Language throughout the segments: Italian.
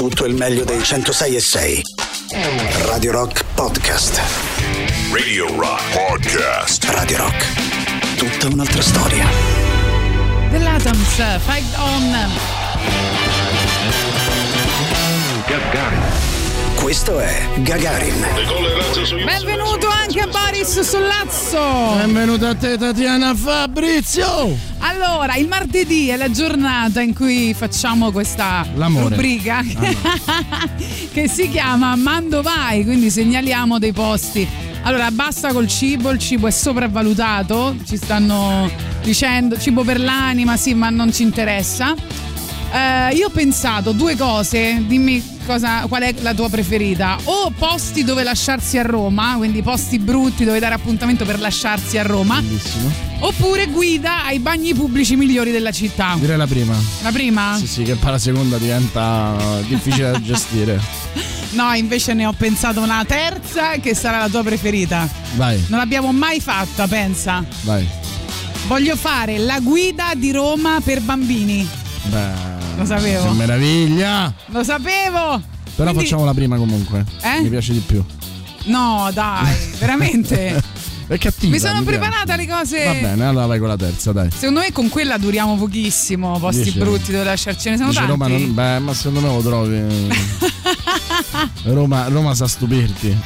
Tutto il meglio dei 106 e 6. Radio Rock Podcast. Radio Rock Podcast. Radio Rock. Tutta un'altra storia. The Latams, Fight On. Questo è Gagarin. Benvenuto anche a Boris Sollazzo. Benvenuto a te Tatiana Fabrizio. Allora, il martedì è la giornata in cui facciamo questa L'amore. rubrica che si chiama Mando Vai, quindi segnaliamo dei posti. Allora, basta col cibo, il cibo è sopravvalutato, ci stanno dicendo cibo per l'anima, sì, ma non ci interessa. Eh, io ho pensato due cose, dimmi cosa, qual è la tua preferita. O posti dove lasciarsi a Roma, quindi posti brutti dove dare appuntamento per lasciarsi a Roma. Bellissimo. Oppure guida ai bagni pubblici migliori della città. Direi la prima. La prima? Sì, sì, che poi la seconda diventa difficile da gestire. No, invece ne ho pensato una terza che sarà la tua preferita. Vai, Non l'abbiamo mai fatta, pensa. vai. Voglio fare la guida di Roma per bambini. Beh, Lo sapevo. Che meraviglia. Lo sapevo! Però Quindi- facciamo la prima comunque. Eh? Mi piace di più. No, dai, veramente. È cattiva. Mi sono piace. preparata le cose. Va bene, allora vai con la terza, dai. Secondo me con quella duriamo pochissimo, posti Dici? brutti dove lasciarcene sono Dice tanti. Roma non, beh, ma secondo me lo trovi. Roma, Roma sa stupirti.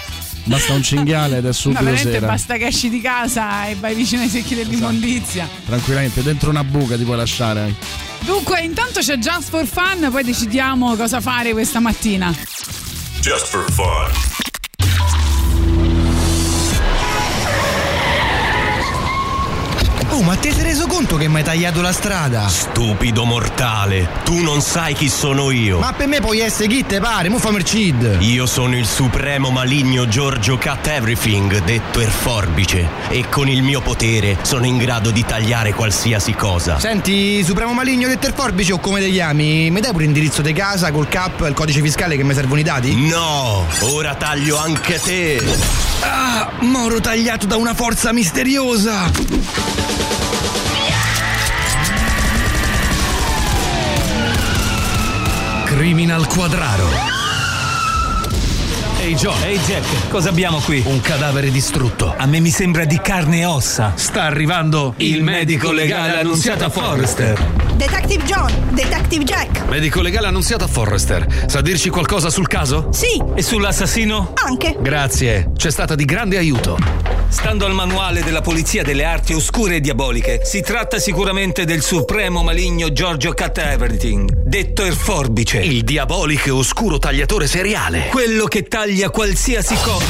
Basta un cinghiale ed è No, subito veramente sera. basta che esci di casa e vai vicino ai secchi dell'immondizia. Tranquillamente, dentro una buca ti puoi lasciare. anche. Dunque, intanto c'è Just for Fun, poi decidiamo cosa fare questa mattina. Just for fun. Oh, ma ti sei reso conto che mi hai tagliato la strada? Stupido mortale, tu non sai chi sono io. Ma per me puoi essere chi te pare, mo fammi il cid. Io sono il supremo maligno Giorgio Cut Everything, detto il forbice, e con il mio potere sono in grado di tagliare qualsiasi cosa. Senti, Supremo Maligno del Forbice o come ti chiami? Mi dai pure l'indirizzo di casa col cap e il codice fiscale che mi servono i dati? No, ora taglio anche te. Ah, moro tagliato da una forza misteriosa! Criminal Quadraro. Ehi John, Ehi Jack, cosa abbiamo qui? un cadavere distrutto. A me mi sembra di carne e ossa. Sta arrivando il medico legale annunziato a Forrester. Detective John, Detective Jack. Medico legale annunziato a Forrester. Sa dirci qualcosa sul caso? Sì, E sull'assassino? anche. Grazie, c'è stata di grande aiuto. Stando al manuale della Polizia delle Arti Oscure e Diaboliche, si tratta sicuramente del supremo maligno Giorgio Cut Everything, detto il forbice. Il diabolico e oscuro tagliatore seriale. Quello che taglia qualsiasi cosa.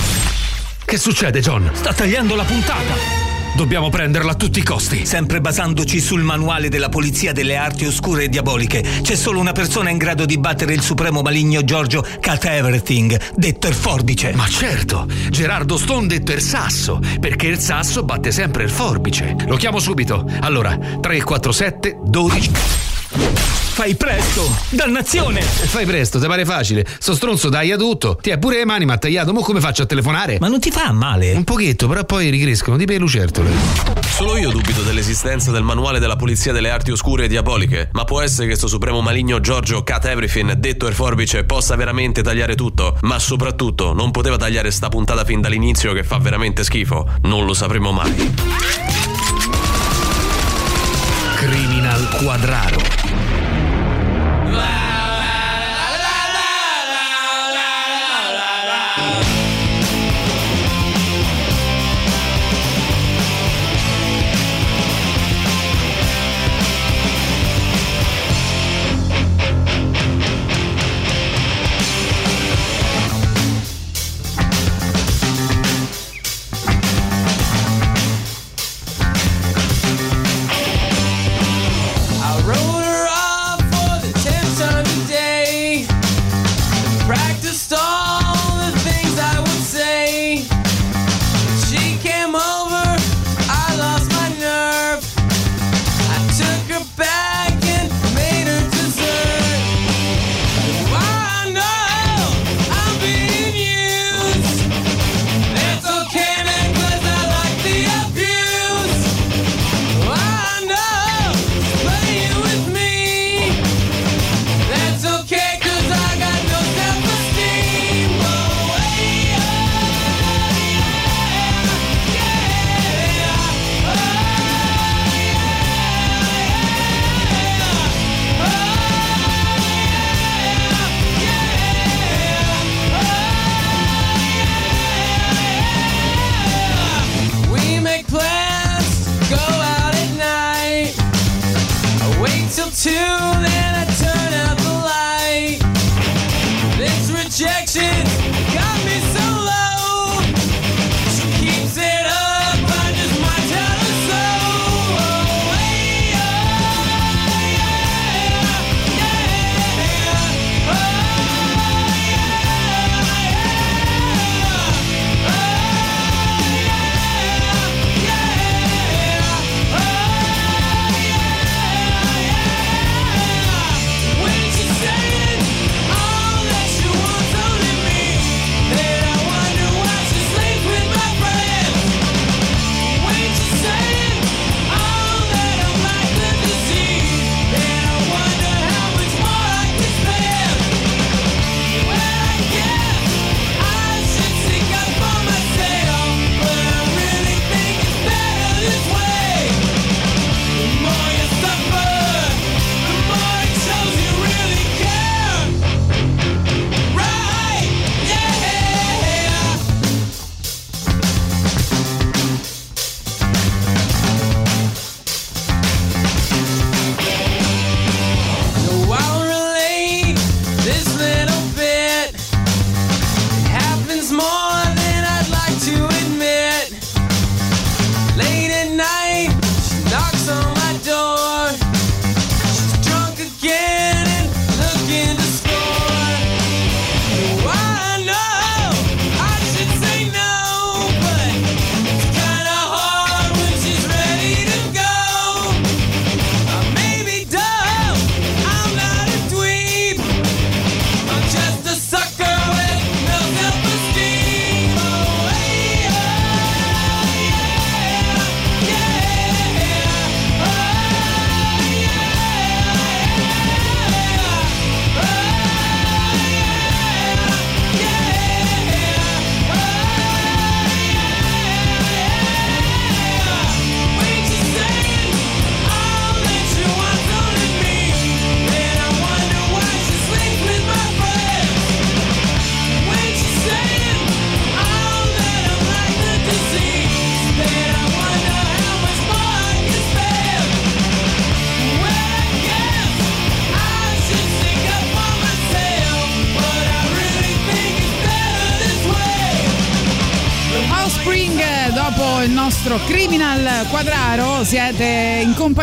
Che succede, John? Sta tagliando la puntata. Dobbiamo prenderla a tutti i costi. Sempre basandoci sul manuale della Polizia delle Arti Oscure e Diaboliche, c'è solo una persona in grado di battere il supremo maligno Giorgio Cut Everything, detto il forbice. Ma certo, Gerardo Stone detto il sasso, perché il sasso batte sempre il forbice. Lo chiamo subito. Allora, 347 12. Fai presto! Dannazione! Fai presto, ti pare facile. Sto stronzo taglia tutto. Ti ha pure le mani, ma ha tagliato. Mo come faccio a telefonare? Ma non ti fa male? Un pochetto, però poi ricrescono tipo le lucertole. Solo io dubito dell'esistenza del manuale della polizia delle arti oscure e diaboliche, ma può essere che sto supremo maligno Giorgio Cut Everything, detto il forbice, possa veramente tagliare tutto, ma soprattutto non poteva tagliare sta puntata fin dall'inizio che fa veramente schifo. Non lo sapremo mai. Criminal Quadraro.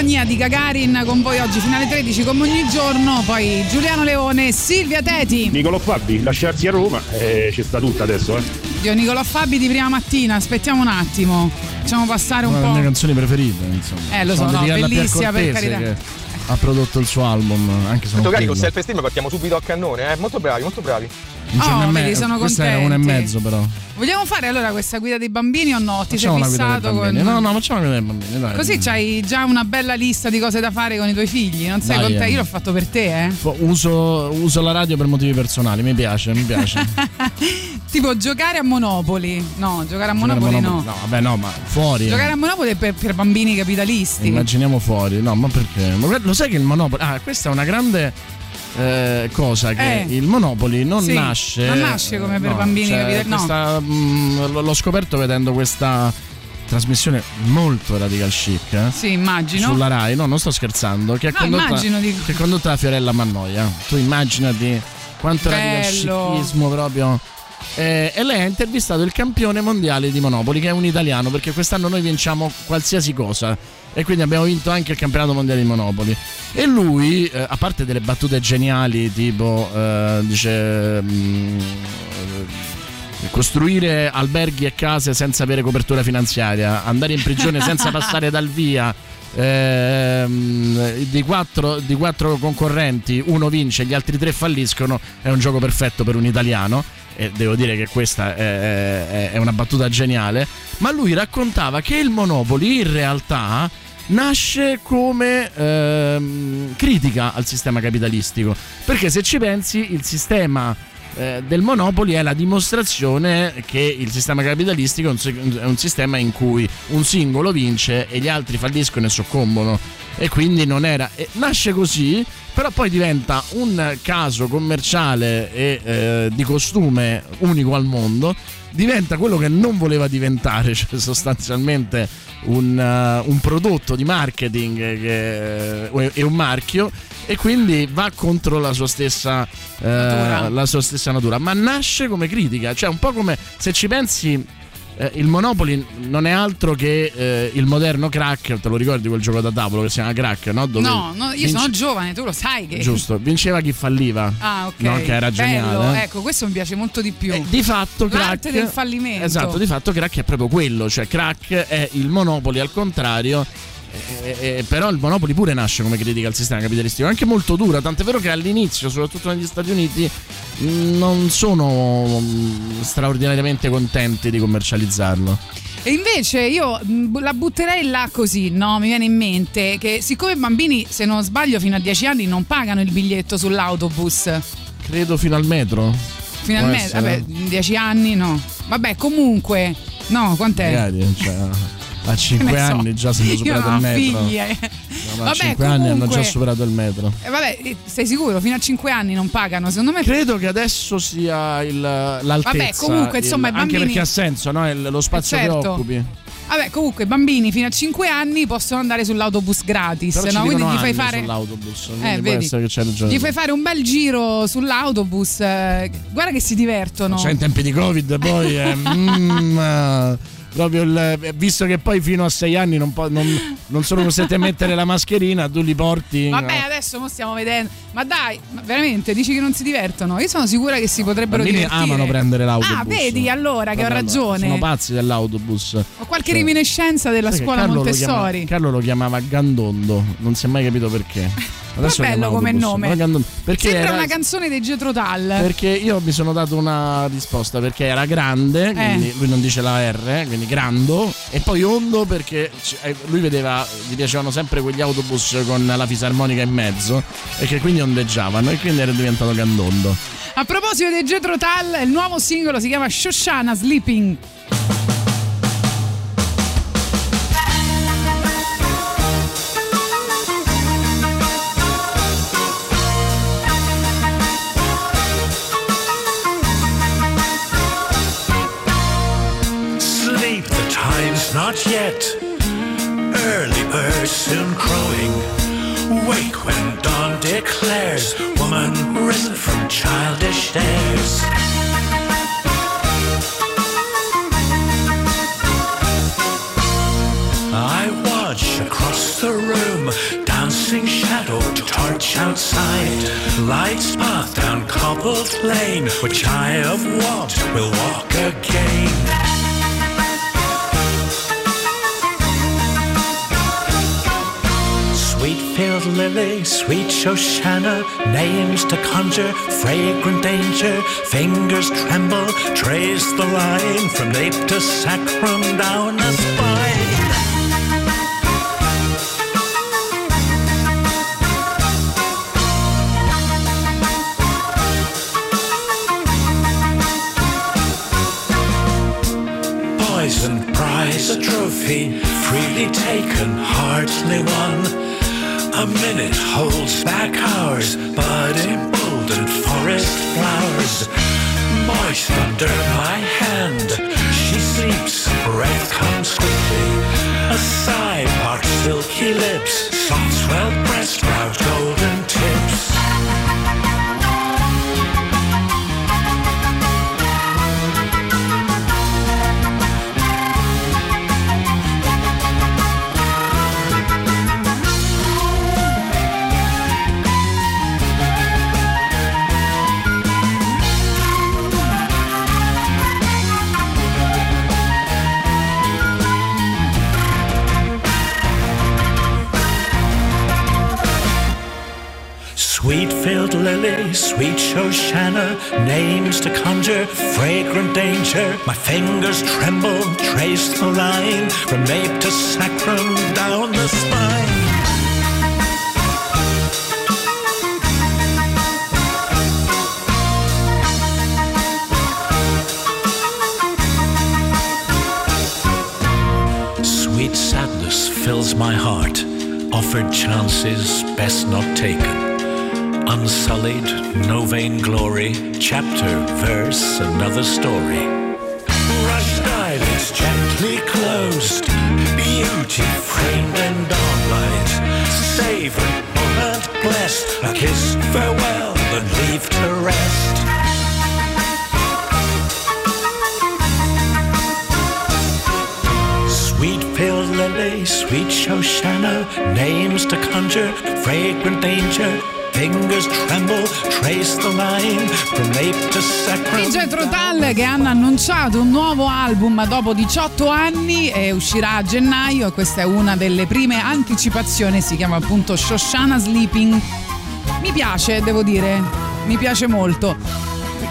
Compagnia di Gagarin con voi oggi fino alle 13 come ogni giorno, poi Giuliano Leone e Silvia Teti. Nicolò Fabbi, lasciarsi a Roma, eh, ci sta tutta adesso, eh. Dio Nicolò Fabi di prima mattina, aspettiamo un attimo, facciamo passare un Una delle mie po'. canzoni preferite, insomma. Eh, lo so, no, bellissima, per carità. che ha prodotto il suo album, anche se non Detto carico, prima. self-esteem partiamo subito a cannone, eh? Molto bravi, molto bravi. Oh, me- vedi, sono questa era una e contenti. mezzo però. Vogliamo fare allora questa guida dei bambini o no? Ti Facciamo sei fissato con... No, no, facciamo una guida dei bambini, dai. Così c'hai già una bella lista di cose da fare con i tuoi figli, non sei Dai, contento? eh. Io l'ho fatto per te, eh. Uso, uso la radio per motivi personali, mi piace, mi piace. Tipo giocare a Monopoli. No, giocare a Giocare a Monopoli no. Monopoli- No, vabbè, no, ma fuori. Giocare a Monopoli è per, per bambini capitalisti. Immaginiamo fuori, no, ma perché? Ma Lo sai che il Monopoli. Ah, questa è una grande eh, cosa che Eh. il Monopoli non Sì, nasce. non nasce come per no, bambini cioè, capitali- no. questa, mh, l- l'ho scoperto vedendo questa trasmissione molto radical chic. eh, Sì, immagino. Sulla Rai, no, non sto scherzando. Che è No, condotta, immagino, che è condotta da Fiorella Mannoia. Tu immaginati quanto radical Bello. chicismo proprio. Eh, e lei ha intervistato il campione mondiale di Monopoli, che è un italiano, perché quest'anno noi vinciamo qualsiasi cosa. E quindi abbiamo vinto anche il campionato mondiale di Monopoli. E lui, eh, a parte delle battute geniali, tipo eh, dice. mm, eh, costruire alberghi e case senza avere copertura finanziaria, andare in prigione senza passare dal via. ehm, di, quattro, di quattro concorrenti uno vince gli altri tre falliscono è un gioco perfetto per un italiano e devo dire che questa è, è- è una battuta geniale ma lui raccontava che il Monopoli in realtà nasce come ehm, critica al sistema capitalistico. Perché se ci pensi il sistema eh, del Monopoli è la dimostrazione che il sistema capitalistico è un, è un sistema in cui un singolo vince e gli altri falliscono e soccombono. E quindi non era e nasce così però poi diventa un caso commerciale e eh, di costume unico al mondo diventa quello che non voleva diventare cioè sostanzialmente un, eh, un prodotto di marketing che- e un marchio e quindi va contro la sua stessa eh, Natura. la sua stessa natura ma nasce come critica cioè un po' come se ci pensi eh, il Monopoli non è altro che eh, il moderno crack te lo ricordi quel gioco da tavolo che si chiama crack no? Dove No, no, io vince- sono giovane, tu lo sai che. giusto vinceva chi falliva Ah, ok. no, che era Bello, geniale eh. ecco, questo mi piace molto di più. di fatto L'arte crack del fallimento. Esatto, di fatto crack è proprio quello, cioè crack è il Monopoli al contrario. Eh, eh, però il Monopoli pure nasce come critica al sistema capitalistico, anche molto dura, tant'è vero che all'inizio, soprattutto negli Stati Uniti, mh, non sono mh, straordinariamente contenti di commercializzarlo. E invece io mh, la butterei là così, no? Mi viene in mente che siccome i bambini, se non sbaglio, fino a 10 anni non pagano il biglietto sull'autobus. Credo fino al metro. Finalmente, Può essere. vabbè, 10 anni no. Vabbè, comunque, no, quant'è? Magari, cioè, a 5 Che ne so. anni già Io superato il metro. figli, eh. No, ma a Vabbè, 5 anni hanno già comunque- superato il metro. Eh, vabbè, eh, sei sicuro? Fino a 5 anni non pagano? Secondo me. Credo che adesso sia il, l'altezza. Vabbè, comunque, insomma, il- bambini- Anche perché ha senso, no? Il- lo spazio Eh, certo. che occupi. Vabbè, comunque, i bambini fino a 5 anni possono andare sull'autobus gratis, Però no? Quindi gli fai anni fare. sull'autobus, Eh, vedi. c'è. Gli fai fare un bel giro sull'autobus. eh, guarda che si divertono. Cioè in tempi di Covid poi è, mm, eh, proprio il- visto che poi fino a sei anni non, po- non- non sono costretti a mettere la mascherina, tu li porti. Vabbè, no? adesso mo stiamo vedendo. Ma dai, ma veramente dici che non si divertono? Io sono sicura che si potrebbero bambini divertire. amano prendere l'autobus. Ah, vedi allora che ho Vabbè, ragione. Sono pazzi dell'autobus. Ho qualche reminiscenza della scuola Carlo lo Montessori. chiama- Carlo lo chiamava Gandondo, non si è mai capito perché. Adesso lo bello come nome. Gandondo- Perché Sembra era- una canzone dei Getro Tal. Perché io mi sono dato una risposta perché era grande, quindi lui non dice la R, quindi grando, e poi ondo perché eh, lui vedeva, gli piacevano sempre quegli autobus con la fisarmonica in mezzo e che quindi ondeggiavano e quindi era diventato gandondo. A proposito dei Getro Tal, il nuovo singolo si chiama Shoshana Sleeping. Not yet. Early birds soon crowing. Wake when dawn declares, woman risen from childish days. I watch across the room, dancing shadow torch outside. Lights path down cobbled lane, which I have walked, will walk again. Field lily, sweet Shoshana, names to conjure, fragrant danger, fingers tremble, trace the line from nape to sacrum down the spine. Poison prize a trophy, freely taken, hardly won. A minute holds back hours, but emboldened forest flowers. Moist under my hand, she sleeps, breath comes quickly. A sigh parts silky lips, soft swelled breast sprout golden Filled lily, sweet Shoshana, names to conjure, fragrant danger. My fingers tremble, trace the line from nape to sacrum down the spine. Sweet sadness fills my heart, offered chances best not taken. Unsullied, no vain glory, chapter, verse, another story. Rushed eyelids gently closed, beauty framed in dawnlight. Savor, moment blessed, a kiss, farewell, and leave to rest. Sweet pale lily, sweet Shoshana, names to conjure, fragrant danger. Fingers tremble, trace the line from nape to sacrum. I Jethro Tull che hanno annunciato un nuovo album dopo 18 anni e uscirà a gennaio questa è una delle prime anticipazioni, si chiama appunto Shoshana Sleeping. Mi piace, devo dire, mi piace molto.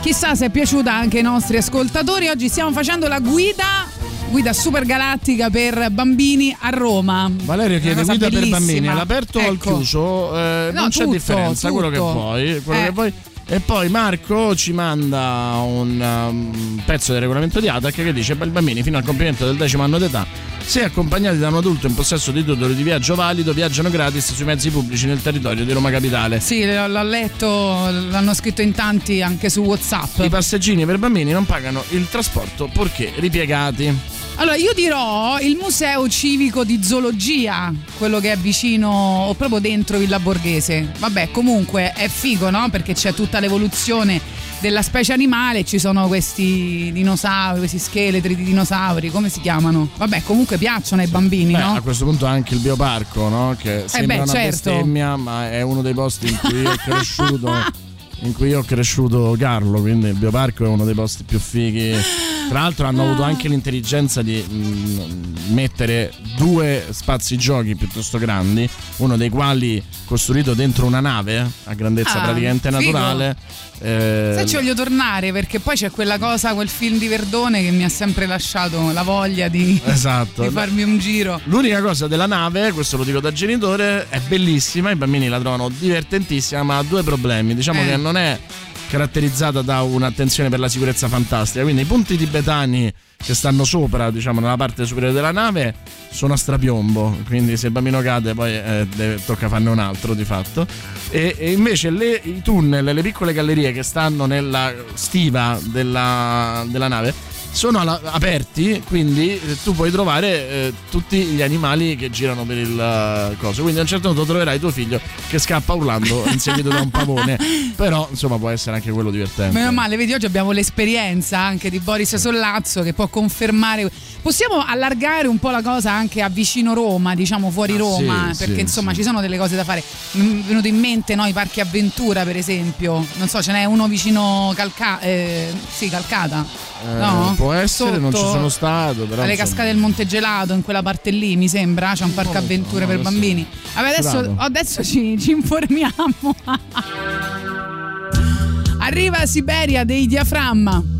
Chissà se è piaciuta anche ai nostri ascoltatori. Oggi stiamo facendo la guida guida super galattica per bambini a Roma. Valerio chiede guida per bellissima. bambini all'aperto o al Ecco. chiuso? Eh, No, non c'è tutto, differenza, quello che tutto. vuoi. quello Eh. che vuoi. E poi Marco ci manda un um, pezzo del regolamento di ATAC che dice per i bambini fino al compimento del decimo anno d'età, se accompagnati da un adulto in possesso di titolo di viaggio valido, viaggiano gratis sui mezzi pubblici nel territorio di Roma Capitale. Sì, l'ho l'ho letto, l'hanno scritto in tanti anche su WhatsApp. I passeggini per bambini non pagano il trasporto purché ripiegati. Allora, io dirò il museo civico di zoologia, quello che è vicino o proprio dentro Villa Borghese. Vabbè, comunque è figo, no? Perché c'è tutta l'evoluzione della specie animale, ci sono questi dinosauri, questi scheletri di dinosauri, come si chiamano? Vabbè, comunque piacciono ai bambini, Beh, no? a questo punto anche il bioparco, no? Che sembra beh, una certo. bestemmia, ma è uno dei posti in cui ho cresciuto. in cui io ho cresciuto Carlo, quindi il bioparco è uno dei posti più fighi. Tra l'altro hanno avuto anche l'intelligenza di mm, mettere due spazi giochi piuttosto grandi, uno dei quali costruito dentro una nave a grandezza Ah, praticamente figo. naturale. Eh, Se ci voglio tornare perché poi c'è quella cosa, quel film di Verdone che mi ha sempre lasciato la voglia di, Esatto. di farmi un giro. L'unica cosa della nave, questo lo dico da genitore, è bellissima, i bambini la trovano divertentissima, ma ha due problemi. Diciamo Eh. che non è caratterizzata da un'attenzione per la sicurezza fantastica, quindi i punti tibetani che stanno sopra, diciamo, nella parte superiore della nave sono a strapiombo, quindi se il bambino cade poi eh, deve- tocca farne un altro di fatto. E, e invece le- i tunnel, le piccole gallerie che stanno nella stiva della, della nave sono alla- aperti, quindi eh, tu puoi trovare eh, tutti gli animali che girano per il eh, coso. Quindi a un certo punto troverai tuo figlio che scappa urlando inseguito da un pavone. Però insomma può essere anche quello divertente. Meno male, vedi, oggi abbiamo l'esperienza anche di Boris Sollazzo che può confermare. Possiamo allargare un po' la cosa anche a vicino Roma, diciamo fuori Ah, Roma, sì, perché sì, insomma sì. ci sono delle cose da fare. Mi è venuto in mente no, i parchi avventura, per esempio. Non so, ce n'è uno vicino Calca- eh, sì, Calcata. Eh, no? Può essere, non ci sono stato. Però, alle cascate del Monte Gelato, in quella parte lì, mi sembra. C'è un parco avventure per bambini. Vabbè, adesso, adesso ci, ci informiamo. Arriva Siberia dei diaframma.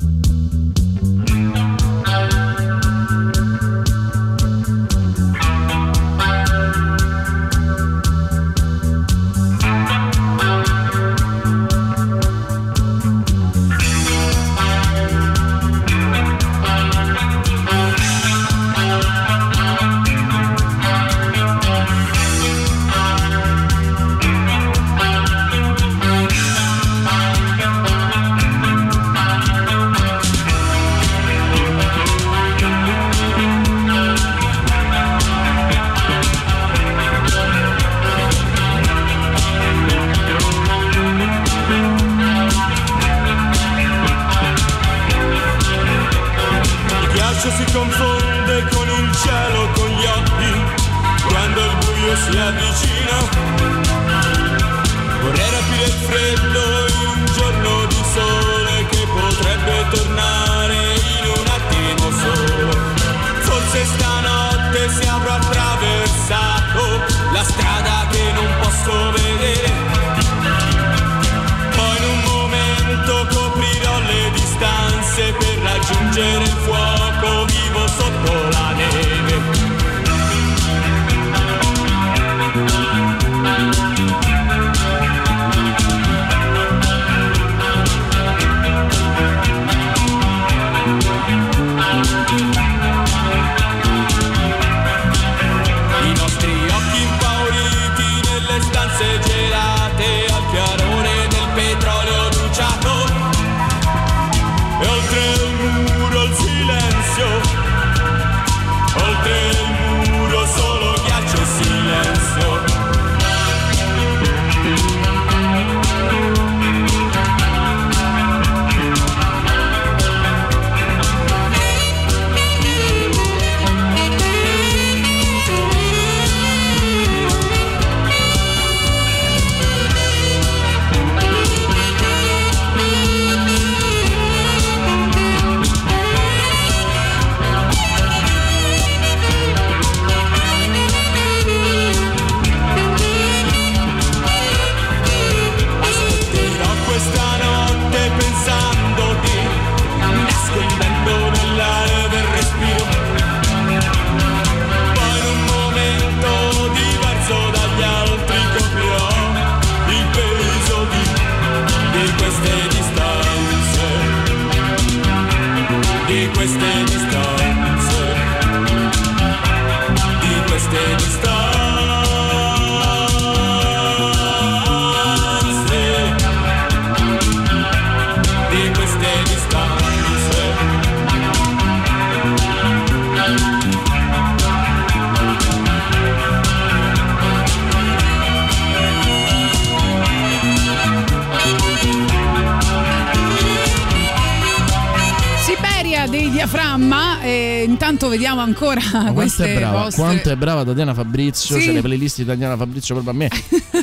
Vostre quanto è brava Tatiana Fabrizio, Sì. c'è le playlist di Tatiana Fabrizio proprio a me.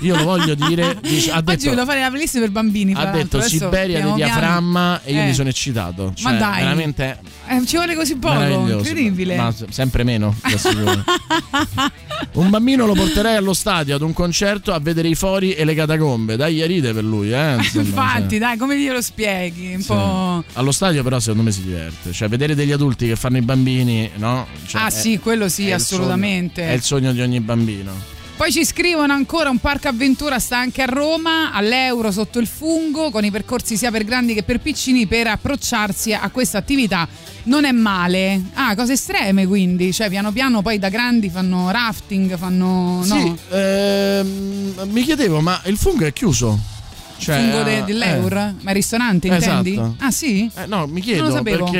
Io lo voglio dire, dice- ha Oggi detto, volevo fare la playlist per bambini. ha detto Siberia di piano- diaframma e io Eh, mi sono eccitato. Cioè, Ma dai. veramente eh, ci vuole così poco, incredibile. Ma sempre meno. Un bambino lo porterei allo stadio ad un concerto a vedere i fori e le catacombe. Dai, ride per lui, eh. insomma, Infatti, cioè. dai, come glielo spieghi? Un Sì. po'. Allo stadio, però, secondo me si diverte. Cioè, vedere degli adulti che fanno i bambini, no? Cioè, Ah, è- sì, quello sì, assolutamente. sogno- è il sogno di ogni bambino. Poi ci scrivono ancora un parco avventura sta anche a Roma, all'euro sotto il fungo, con i percorsi sia per grandi che per piccini per approcciarsi a questa attività. Non è male. Ah, cose estreme quindi, cioè piano piano poi da grandi fanno rafting, fanno... Sì, no? ehm, mi chiedevo, ma il fungo è chiuso? Cioè, fungo de- eh, dell'euro? Ma il ristorante intendi? Esatto. Ah sì? Eh, no, mi chiedo sapevo. perché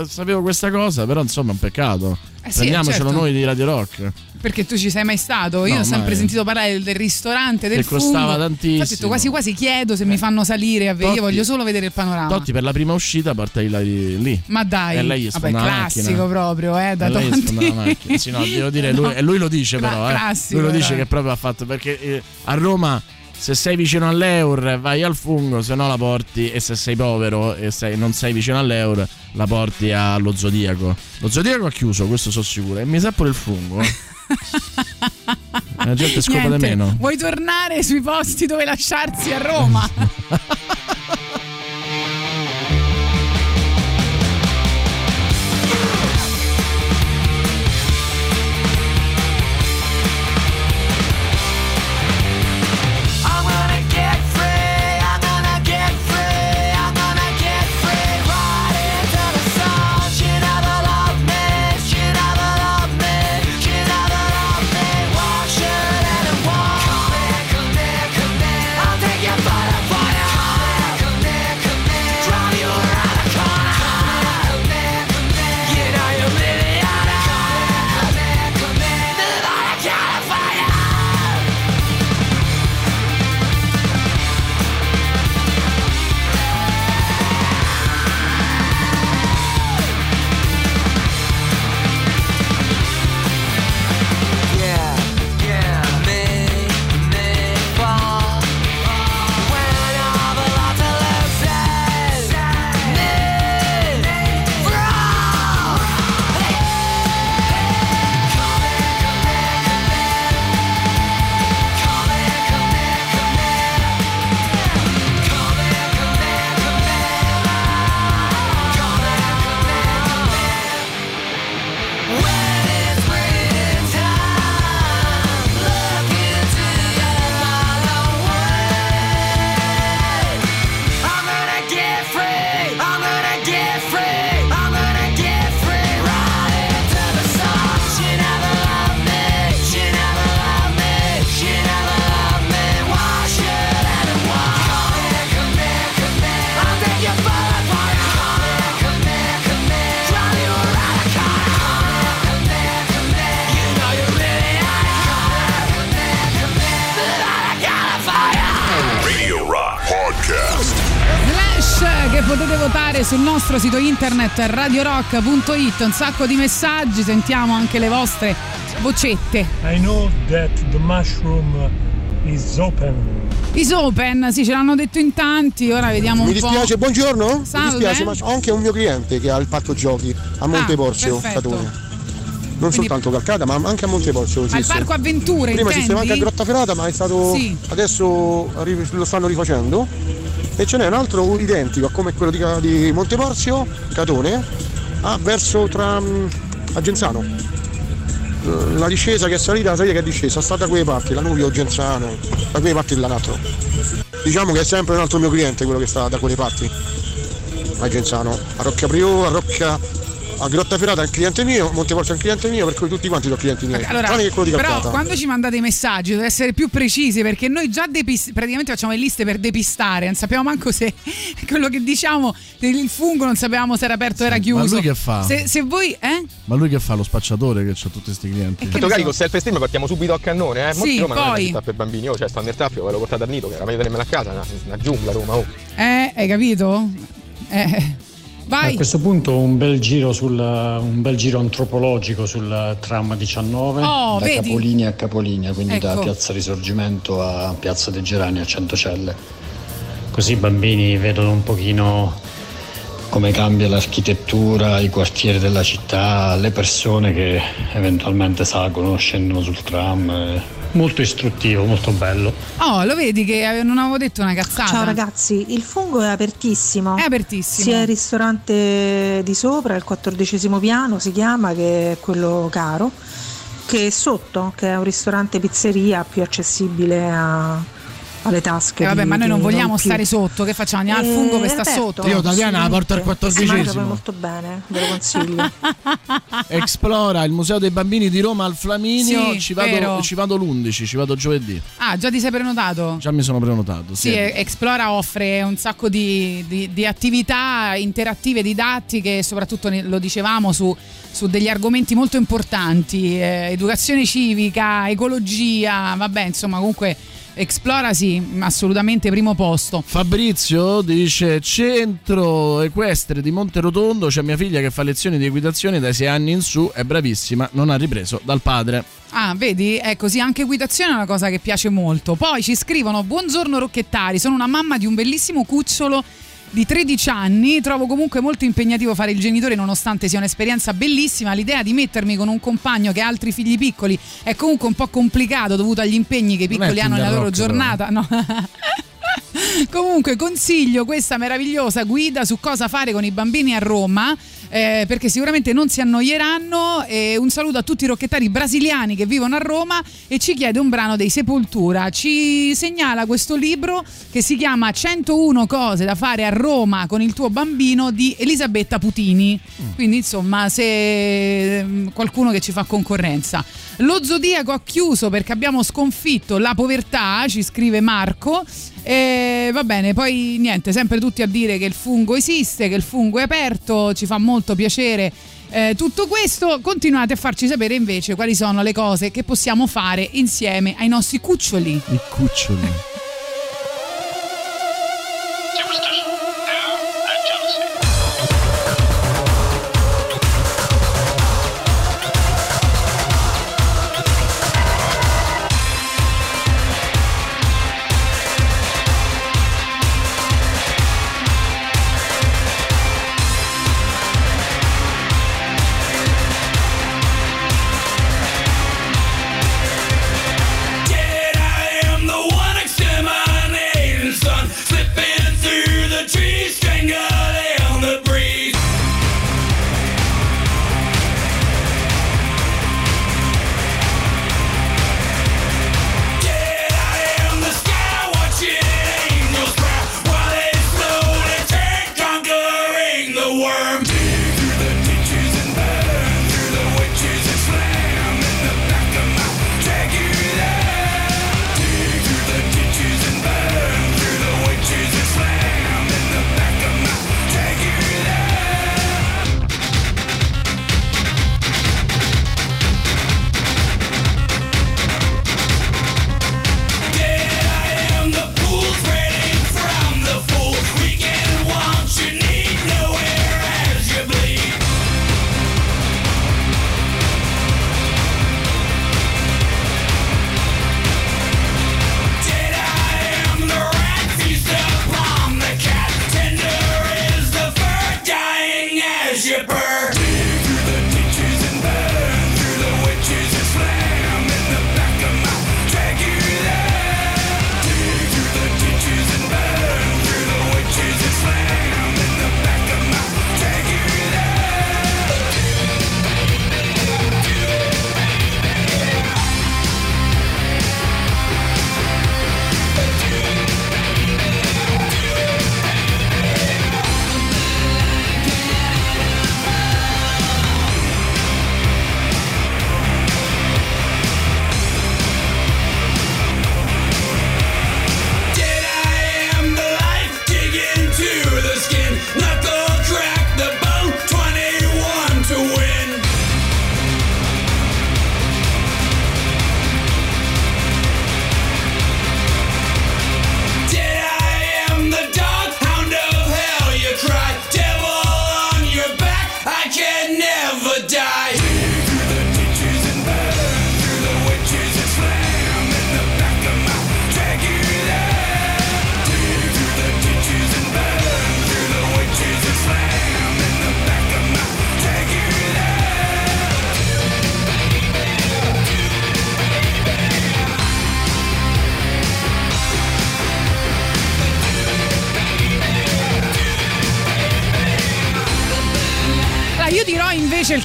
eh, sapevo questa cosa, però insomma è un peccato. Eh sì, Prendiamocelo certo. noi di Radio Rock. Perché tu ci sei mai stato? Io No, ho sempre mai. sentito parlare del, del ristorante, del Che costava fungo. tantissimo. Infatti ho detto, quasi quasi chiedo se mi fanno salire a vedere. Io Totti- voglio solo vedere il panorama. Totti per la prima uscita il lì. Ma dai, E lei gli vabbè, classico macchina. proprio, eh, da lei la macchina. Sì, no, devo dire, lui, No. e lui lo dice Cla- però, eh. classico, Lui lo dice però. che proprio ha fatto perché eh, a Roma se sei vicino all'euro vai al fungo, se no la porti e se sei povero e sei- non sei vicino all'euro la porti allo zodiaco. Lo zodiaco ha chiuso, questo sono sicuro. E mi sa pure il fungo. La gente scopa di meno. Vuoi tornare sui posti dove lasciarsi a Roma? nostro sito internet radiorock.it, un sacco di messaggi, sentiamo anche le vostre vocette. I know that the mushroom is open. Is open, sì, ce l'hanno detto in tanti, ora vediamo Mi un po'. dispiace, buongiorno. Salve. Mi dispiace, ma ho anche un mio cliente che ha il parco giochi a Monteporzio, Ah, perfetto. Catone. Non soltanto Calcata, ma anche a Monteporzio. Al parco avventure, Prima esisteva anche a intendi? Grottaferrata, ma è stato. Sì. Adesso lo stanno rifacendo. E ce n'è un altro identico a come quello di, di Monteporzio, Catone, a verso tra mm, a Genzano. Eh, La discesa che è salita, la salita che è discesa, sta da quelle parti, la Nuvio, Genzano, da quelle parti altro. Diciamo che è sempre un altro mio cliente quello che sta da quelle parti. A Genzano, a Rocca Priò, a Rocca. A Grottaferrata è un cliente mio, Monteporzio è un cliente mio, per cui tutti quanti sono clienti miei. Allora, tranne che quello di però quando ci mandate i messaggi dovete essere più precisi perché noi già depis- praticamente facciamo le liste per depistare, non sappiamo manco se quello che diciamo il fungo non sapevamo se era aperto o era chiuso. lui che fa? Se, se voi, eh? Ma lui che fa lo spacciatore che ha tutti questi clienti? Detto cari con self esteem partiamo subito a cannone, eh. Molti Sì, Roma non è una poi. città per bambini, io cioè sto nel traffico, ve l'ho portato al nido, che era meglio tenermela a casa, una, una giungla Roma, oh. Eh, hai capito? Eh. Vai. A questo punto un bel giro, sul, un bel giro antropologico sul tram 19 Oh, da vedi? Capolinea a Capolinea, quindi da Ecco. Piazza Risorgimento a Piazza dei Gerani a Centocelle. Così i bambini vedono un pochino come cambia l'architettura, i quartieri della città, le persone che eventualmente salgono, scendono sul tram. È molto istruttivo, molto bello. Oh, lo vedi che non avevo detto una cazzata. Ciao ragazzi, il fungo è apertissimo. È apertissimo. Sia il ristorante di sopra, il quattordicesimo piano si chiama, che è quello caro, che sotto, che è un ristorante pizzeria più accessibile a- alle tasche. Eh, vabbè, di- ma noi non vogliamo più. stare sotto, che facciamo? Andiamo al Eh, fungo che sta aperto, sotto. Io Tatiana la porto al Si mangia poi quattordicesimo. molto bene, ve lo consiglio. Esplora il Museo dei Bambini di Roma al Flaminio. Sì, ci, vado, ci vado l'11, ci vado giovedì. Ah, già ti sei prenotato? Già mi sono prenotato. Sì, eh, Explora offre un sacco di, di- di attività interattive, didattiche, soprattutto lo dicevamo su, su degli argomenti molto importanti, eh, educazione civica, ecologia, vabbè, insomma, comunque Explora sì, assolutamente primo posto. Fabrizio dice centro equestre di Monterotondo c'è mia figlia che fa lezioni di equitazione dai 6 anni in su è bravissima non ha ripreso dal padre Ah, vedi? È così, anche equitazione è una cosa che piace molto. Poi ci scrivono: Buongiorno Rocchettari, sono una mamma di un bellissimo cucciolo di 13 anni. Trovo comunque molto impegnativo fare il genitore, nonostante sia un'esperienza bellissima. L'idea di mettermi con un compagno che ha altri figli piccoli è comunque un po' complicato dovuto agli impegni che i piccoli hanno nella loro Rock, giornata. No. Comunque consiglio questa meravigliosa guida su cosa fare con i bambini a Roma. Eh, perché sicuramente non si annoieranno. E un saluto a tutti i rocchettari brasiliani che vivono a Roma e ci chiede un brano dei Sepoltura. Ci segnala questo libro che si chiama 101 cose da fare a Roma con il tuo bambino di Elisabetta Putini. Quindi, insomma, se mm, qualcuno che ci fa concorrenza. Lo zodiaco ha chiuso perché abbiamo sconfitto la povertà, ci scrive Marco. E va bene, poi niente, sempre tutti a dire che il fungo esiste, che il fungo è aperto, ci fa molto piacere. eh, tutto questo continuate a farci sapere invece quali sono le cose che possiamo fare insieme ai nostri cuccioli. i cuccioli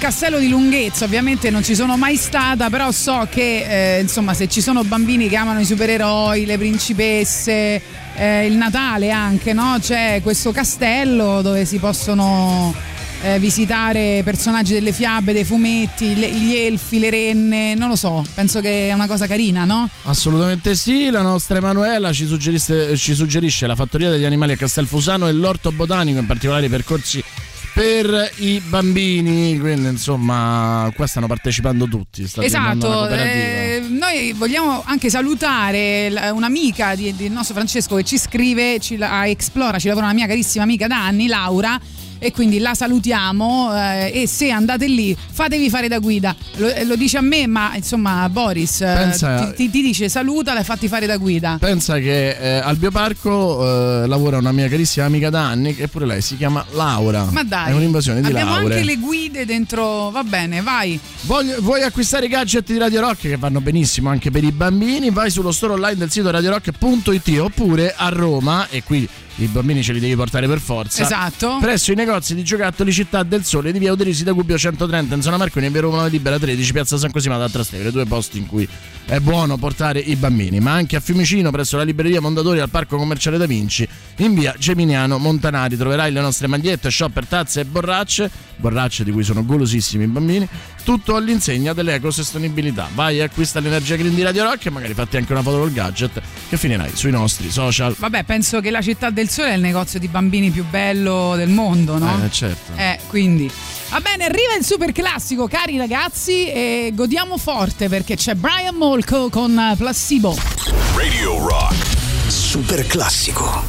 castello di lunghezza, ovviamente non ci sono mai stata, però so che eh, insomma se ci sono bambini che amano i supereroi, le principesse, eh, il Natale anche, no? C'è questo castello dove si possono eh, visitare personaggi delle fiabe, dei fumetti, le- gli elfi, le renne, non lo so, penso che è una cosa carina, no? Assolutamente sì, la nostra Emanuela ci ci suggerisce la fattoria degli animali a Castelfusano e l'orto botanico, in particolare i percorsi per i bambini, quindi insomma qua stanno partecipando tutti. sta Esatto, eh, noi vogliamo anche salutare un'amica del nostro Francesco che ci scrive ci a Explora, ci lavora una mia carissima amica da anni, Laura. E quindi la salutiamo eh, e se andate lì fatevi fare da guida. Lo, eh, lo dice a me, ma insomma Boris eh, Pensa- ti, ti- dice salutala e fatti fare da guida. Pensa che eh, al bioparco eh, lavora una mia carissima amica da anni che pure lei si chiama Laura. Ma dai, È un'invasione di abbiamo lauree. anche le guide dentro. Va bene, vai. Voglio- vuoi acquistare i gadget di Radio Rock che vanno benissimo anche per i bambini? Vai sullo store online del sito radiorock.it oppure a Roma, e qui i bambini ce li devi portare per forza. Esatto. Presso i negozi di giocattoli Città del Sole di via Uderisi da Gubbio 130 in zona Marconi e via Roma Libera 13, piazza San Cosimo da Trastevere, due posti in cui è buono portare i bambini, ma anche a Fiumicino presso la libreria Mondadori al Parco Commerciale Da Vinci in via Geminiano Montanari troverai le nostre magliette, shopper, tazze e borracce, borracce di cui sono golosissimi i bambini, tutto all'insegna dell'ecosostenibilità. Vai e acquista l'energia green di Radio Rock e magari fatti anche una foto col gadget che finirai sui nostri social. Vabbè, penso che la Città del Sole è il negozio di bambini più bello del mondo, no? Eh, certo. Eh, quindi. Va bene, arriva il super classico, cari ragazzi, e godiamo forte perché c'è Brian Molko con Placebo. Radio Rock. Super classico.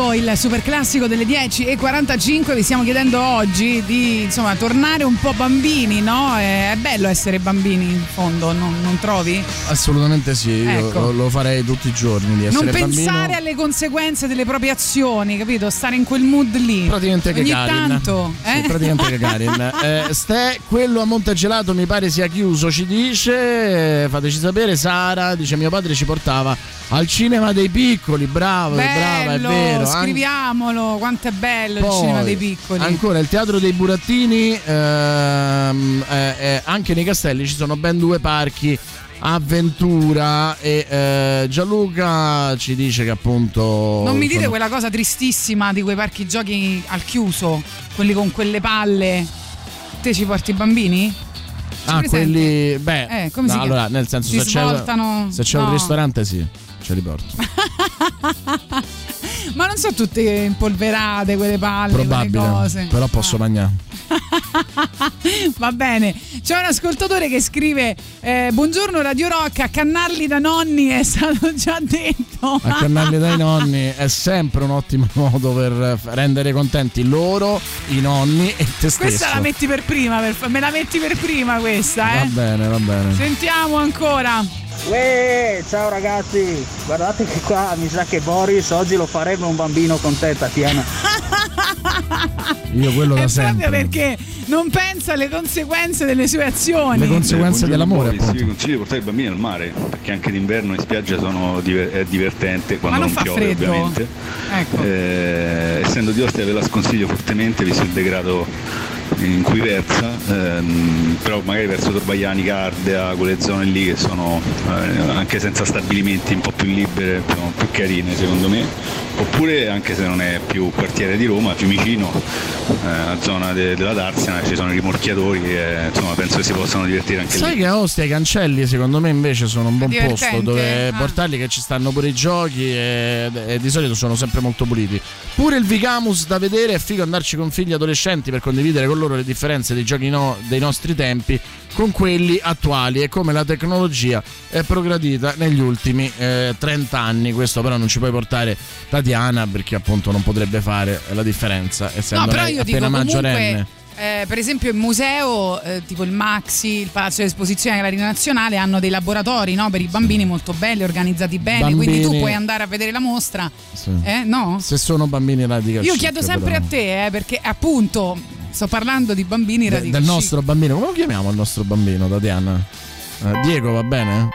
Il placebo, il super classico delle 10.45. Vi stiamo chiedendo oggi di insomma tornare un po' bambini, no? È, è bello essere bambini in fondo, non, non trovi? Assolutamente sì, io Ecco. lo, farei tutti i giorni di Non essere pensare bambino. alle conseguenze delle proprie azioni, capito? Stare in quel mood lì. Praticamente Ogni Gagarin. tanto, eh? Sì, praticamente Gagarin. Eh, Ste, quello a Montegelato mi pare sia chiuso, ci dice. Fateci sapere, Sara dice mio padre ci portava al cinema dei piccoli, bravo, brava, è vero, scriviamolo, quanto è bello il Poi, cinema dei piccoli. Ancora il teatro dei burattini, ehm, eh, eh, anche nei castelli ci sono ben due parchi. Avventura e eh, Gianluca ci dice che appunto Non mi dite sono- quella cosa tristissima di quei parchi giochi al chiuso, quelli con quelle palle. Te ci porti i bambini? Ah, presente? quelli beh, Eh, come si no, chiama? allora nel senso Si se c'è, svoltano? se c'è No. un ristorante sì, ce li porto. Ma non sono tutte impolverate quelle palle, quelle Probabile, cose. però posso mangiare. Va bene, c'è un ascoltatore che scrive: eh, Buongiorno Radio Rock, accannarli da nonni è stato già detto. Accannarli dai nonni è sempre un ottimo modo per rendere contenti loro, i nonni e te stesso. Questa la metti per prima, per- me la metti per prima questa, Va eh? bene, va bene. Sentiamo ancora. Uè, ciao ragazzi, guardate che qua mi sa che Boris oggi lo farebbe un bambino con te Tatiana. Io quello da sempre. proprio perché non pensa alle conseguenze delle sue azioni. Le conseguenze dell'amore, Boris, Io vi consiglio di portare i bambini al mare perché anche d'inverno in spiaggia sono è divertente quando non non, fa piove freddo? ovviamente. Ecco. Eh, essendo di Ostia ve la sconsiglio fortemente visto il degrado in cui versa, ehm, però magari verso Torbagliani, Cardea, quelle zone lì che sono eh, anche senza stabilimenti un po' più libere, sono più carine secondo me, oppure anche se non è più quartiere di Roma, Fiumicino, eh, a zona de- della Darsena ci sono i rimorchiatori e insomma penso che si possano divertire anche Sai lì. che a Ostia i cancelli secondo me invece sono un buon posto dove Ah. portarli che ci stanno pure i giochi e, e di solito sono sempre molto puliti. Pure il Vicamus da vedere è figo andarci con figli adolescenti per condividere con loro le differenze dei giochi no- dei nostri tempi con quelli attuali e come la tecnologia è progredita negli ultimi eh, 30 anni. Questo però non ci puoi portare Tatiana perché appunto non potrebbe fare la differenza essendo No, però io dico appena maggiorenne. comunque. Eh, per esempio in museo eh, tipo il Maxi, il Palazzo dell'Esposizione e la Rina Nazionale hanno dei laboratori no, per i bambini molto belli, organizzati bene, quindi tu Bambini- puoi andare a vedere la mostra. Sì. Eh, no? Se sono bambini radical Io chiedo sempre però. a te, eh, perché appunto sto parlando di bambini De- del nostro bambino. Come lo chiamiamo il nostro bambino, Tatiana? Eh, Diego, va bene?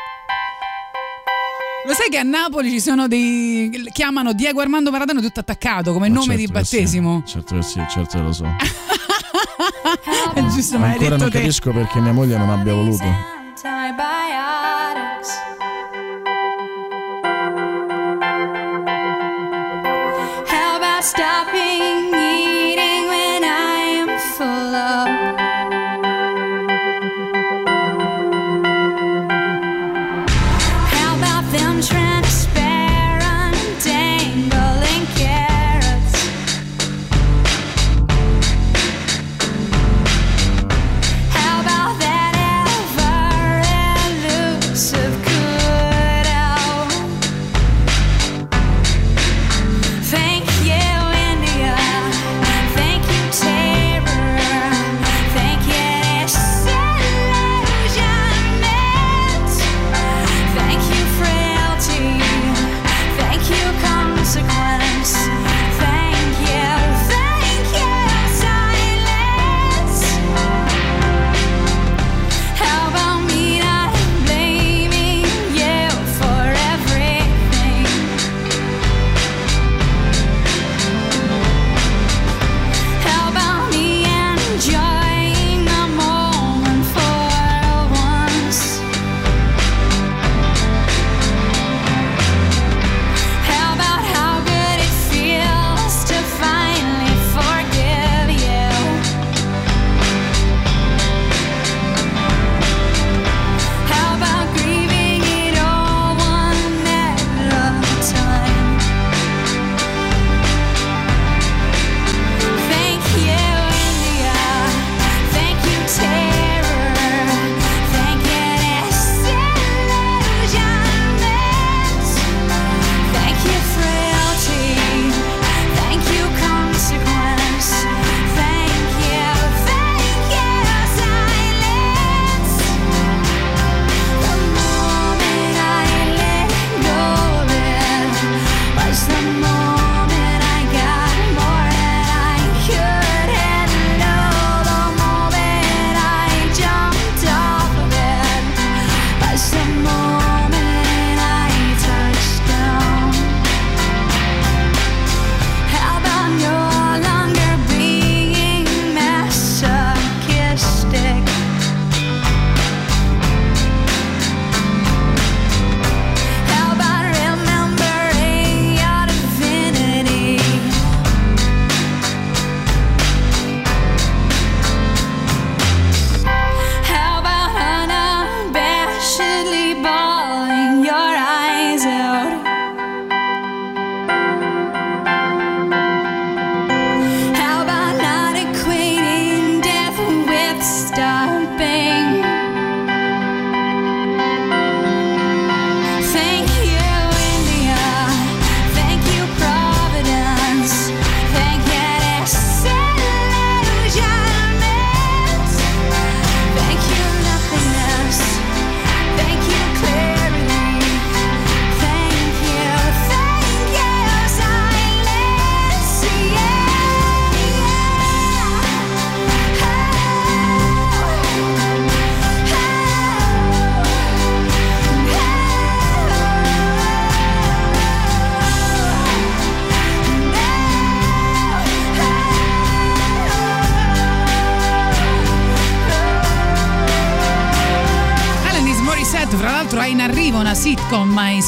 Lo sai che a Napoli ci sono dei. chiamano Diego Armando Maradona tutto attaccato come Ma nome di certo sì, battesimo? Certo che sì, certo che lo so. È giusto, ma hai Ancora detto non te. capisco perché mia moglie non abbia voluto.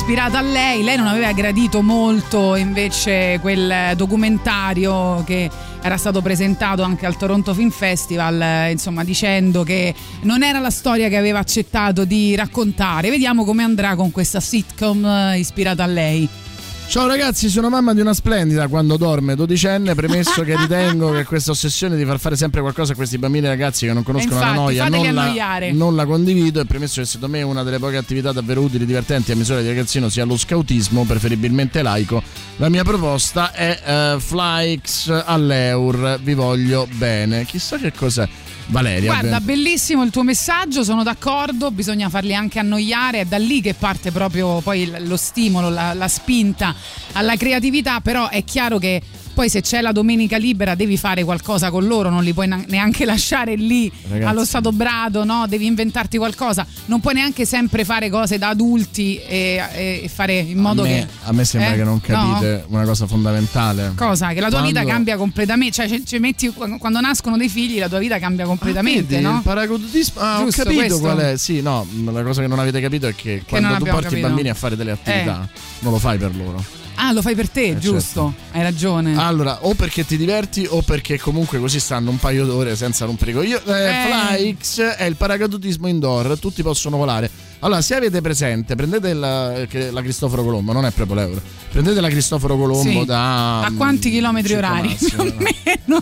Ispirata a lei, lei non aveva gradito molto invece quel documentario che era stato presentato anche al Toronto Film Festival, eh, insomma dicendo che non era la storia che aveva accettato di raccontare. Vediamo come andrà con questa sitcom eh, ispirata a lei. Ciao ragazzi, sono mamma di una splendida quando dorme, dodicenne, premesso che ritengo che questa ossessione di far fare sempre qualcosa a questi bambini e ragazzi che non conoscono infatti, la noia non la, non la condivido e premesso che secondo me una delle poche attività davvero utili e divertenti a misura di ragazzino sia lo scautismo, preferibilmente laico, la mia proposta è eh, Flyx all'Eur, vi voglio bene. Chissà che cos'è. Valeria. Guarda, beh. bellissimo il tuo messaggio, sono d'accordo, bisogna farli anche annoiare, è da lì che parte proprio poi lo stimolo, la, la spinta alla creatività, però è chiaro che poi se c'è la domenica libera devi fare qualcosa con loro, non li puoi neanche lasciare lì Ragazzi. allo stato brado, no? Devi inventarti qualcosa, non puoi neanche sempre fare cose da adulti e, e fare in modo a me, che... a me sembra Eh? che non No? capite una cosa fondamentale. Cosa? Che la tua vita Quando- cambia completamente, cioè ci- ci metti, quando nascono dei figli la tua vita cambia completamente, Vedi, no? Il paracadutismo. Ah, Giusto, ho capito questo? qual è. Sì, no, la cosa che non avete capito è che, quando tu porti capito. i bambini a fare delle attività, non lo fai per loro. Ah, lo fai per te, Eh, giusto? Hai ragione. Allora, o perché ti diverti o perché comunque così stanno un paio d'ore senza rompere i coglioni. Eh, Eh. FlyX è il paracadutismo indoor, tutti possono volare. Allora, se avete presente, prendete la, la Cristoforo Colombo, non è proprio l'euro. Prendete la Cristoforo Colombo Sì. da. A quanti chilometri orari? massimo.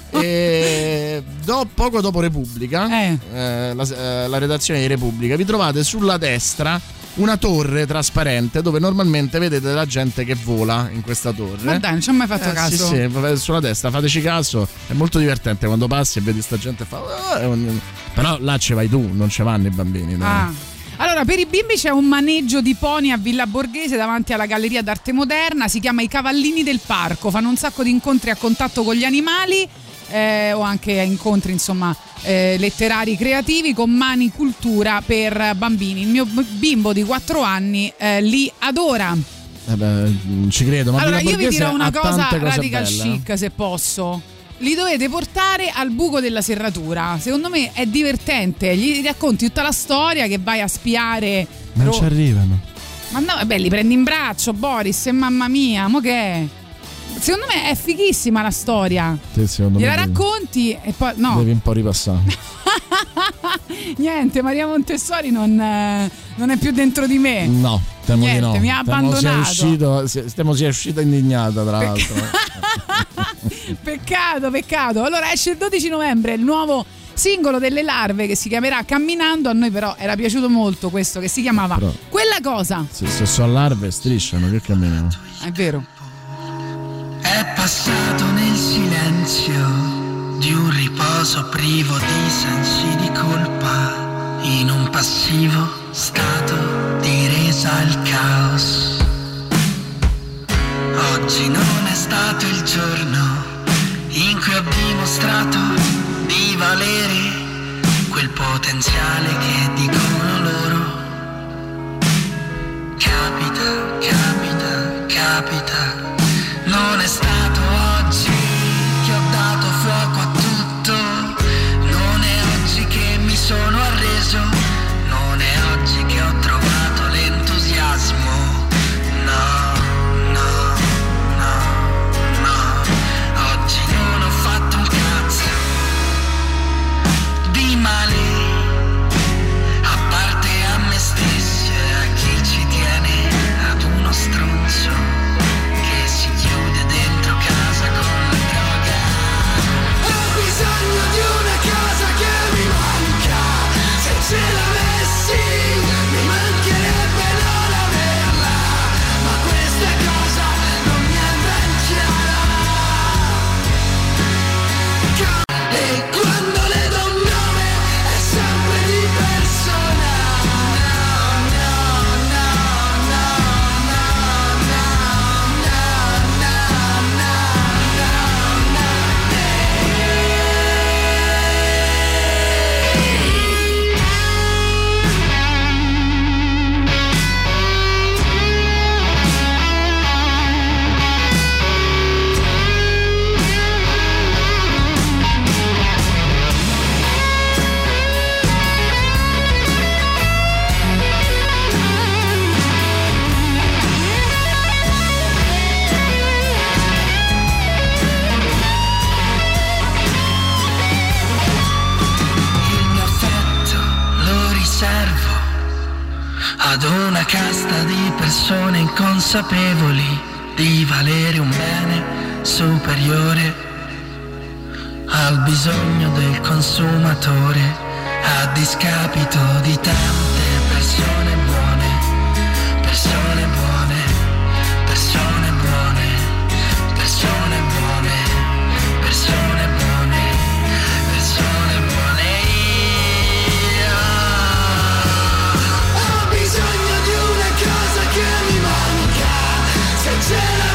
E do- poco dopo Repubblica, eh, la, eh, la redazione di Repubblica, vi trovate sulla destra una torre trasparente dove normalmente vedete la gente che vola in questa torre. Ma dai, non ci ho mai fatto Eh, caso. Sì, sì, sulla destra, fateci caso, è molto divertente quando passi e vedi sta gente e fa. "Ah", Però là ci vai tu, non ci vanno i bambini. dai. Ah. Allora, per i bimbi c'è un maneggio di pony a Villa Borghese davanti alla Galleria d'Arte Moderna, si chiama I Cavallini del Parco, fanno un sacco di incontri a contatto con gli animali eh, o anche incontri insomma eh, letterari creativi con mani cultura per bambini. Il mio bimbo di 4 anni eh, li adora. Eh beh, ci credo, ma allora, io vi dirò una cosa radical belle, eh. chic se posso. Li dovete portare al buco della serratura. Secondo me è divertente. Gli racconti tutta la storia che vai a spiare. Non Ro- ci arrivano. Ma no, vabbè, li prendi in braccio, Boris, e mamma mia, mo che è? Secondo me è fighissima la storia. Te, secondo Gliela me devi- racconti e poi. No, Devi un po' ripassare. niente, Maria Montessori non, eh, non è più dentro di me. No, temo Niente, di no. mi ha abbandonato. temo sia uscita indignata, tra l'altro. Peccato, peccato. Allora esce il 12 novembre il nuovo singolo delle larve che si chiamerà Camminando. A noi però era piaciuto molto questo che si chiamava Però- Quella cosa. se, se sono larve strisciano, che camminiamo? È vero. È passato nel silenzio di un riposo privo di sensi di colpa, in un passivo stato di resa al caos. Oggi non è stato il giorno in cui ho dimostrato di valere quel potenziale che dicono loro. Capita, capita, capita. Non è stato oggi persone inconsapevoli di valere un bene superiore al bisogno del consumatore a discapito di tante persone Generation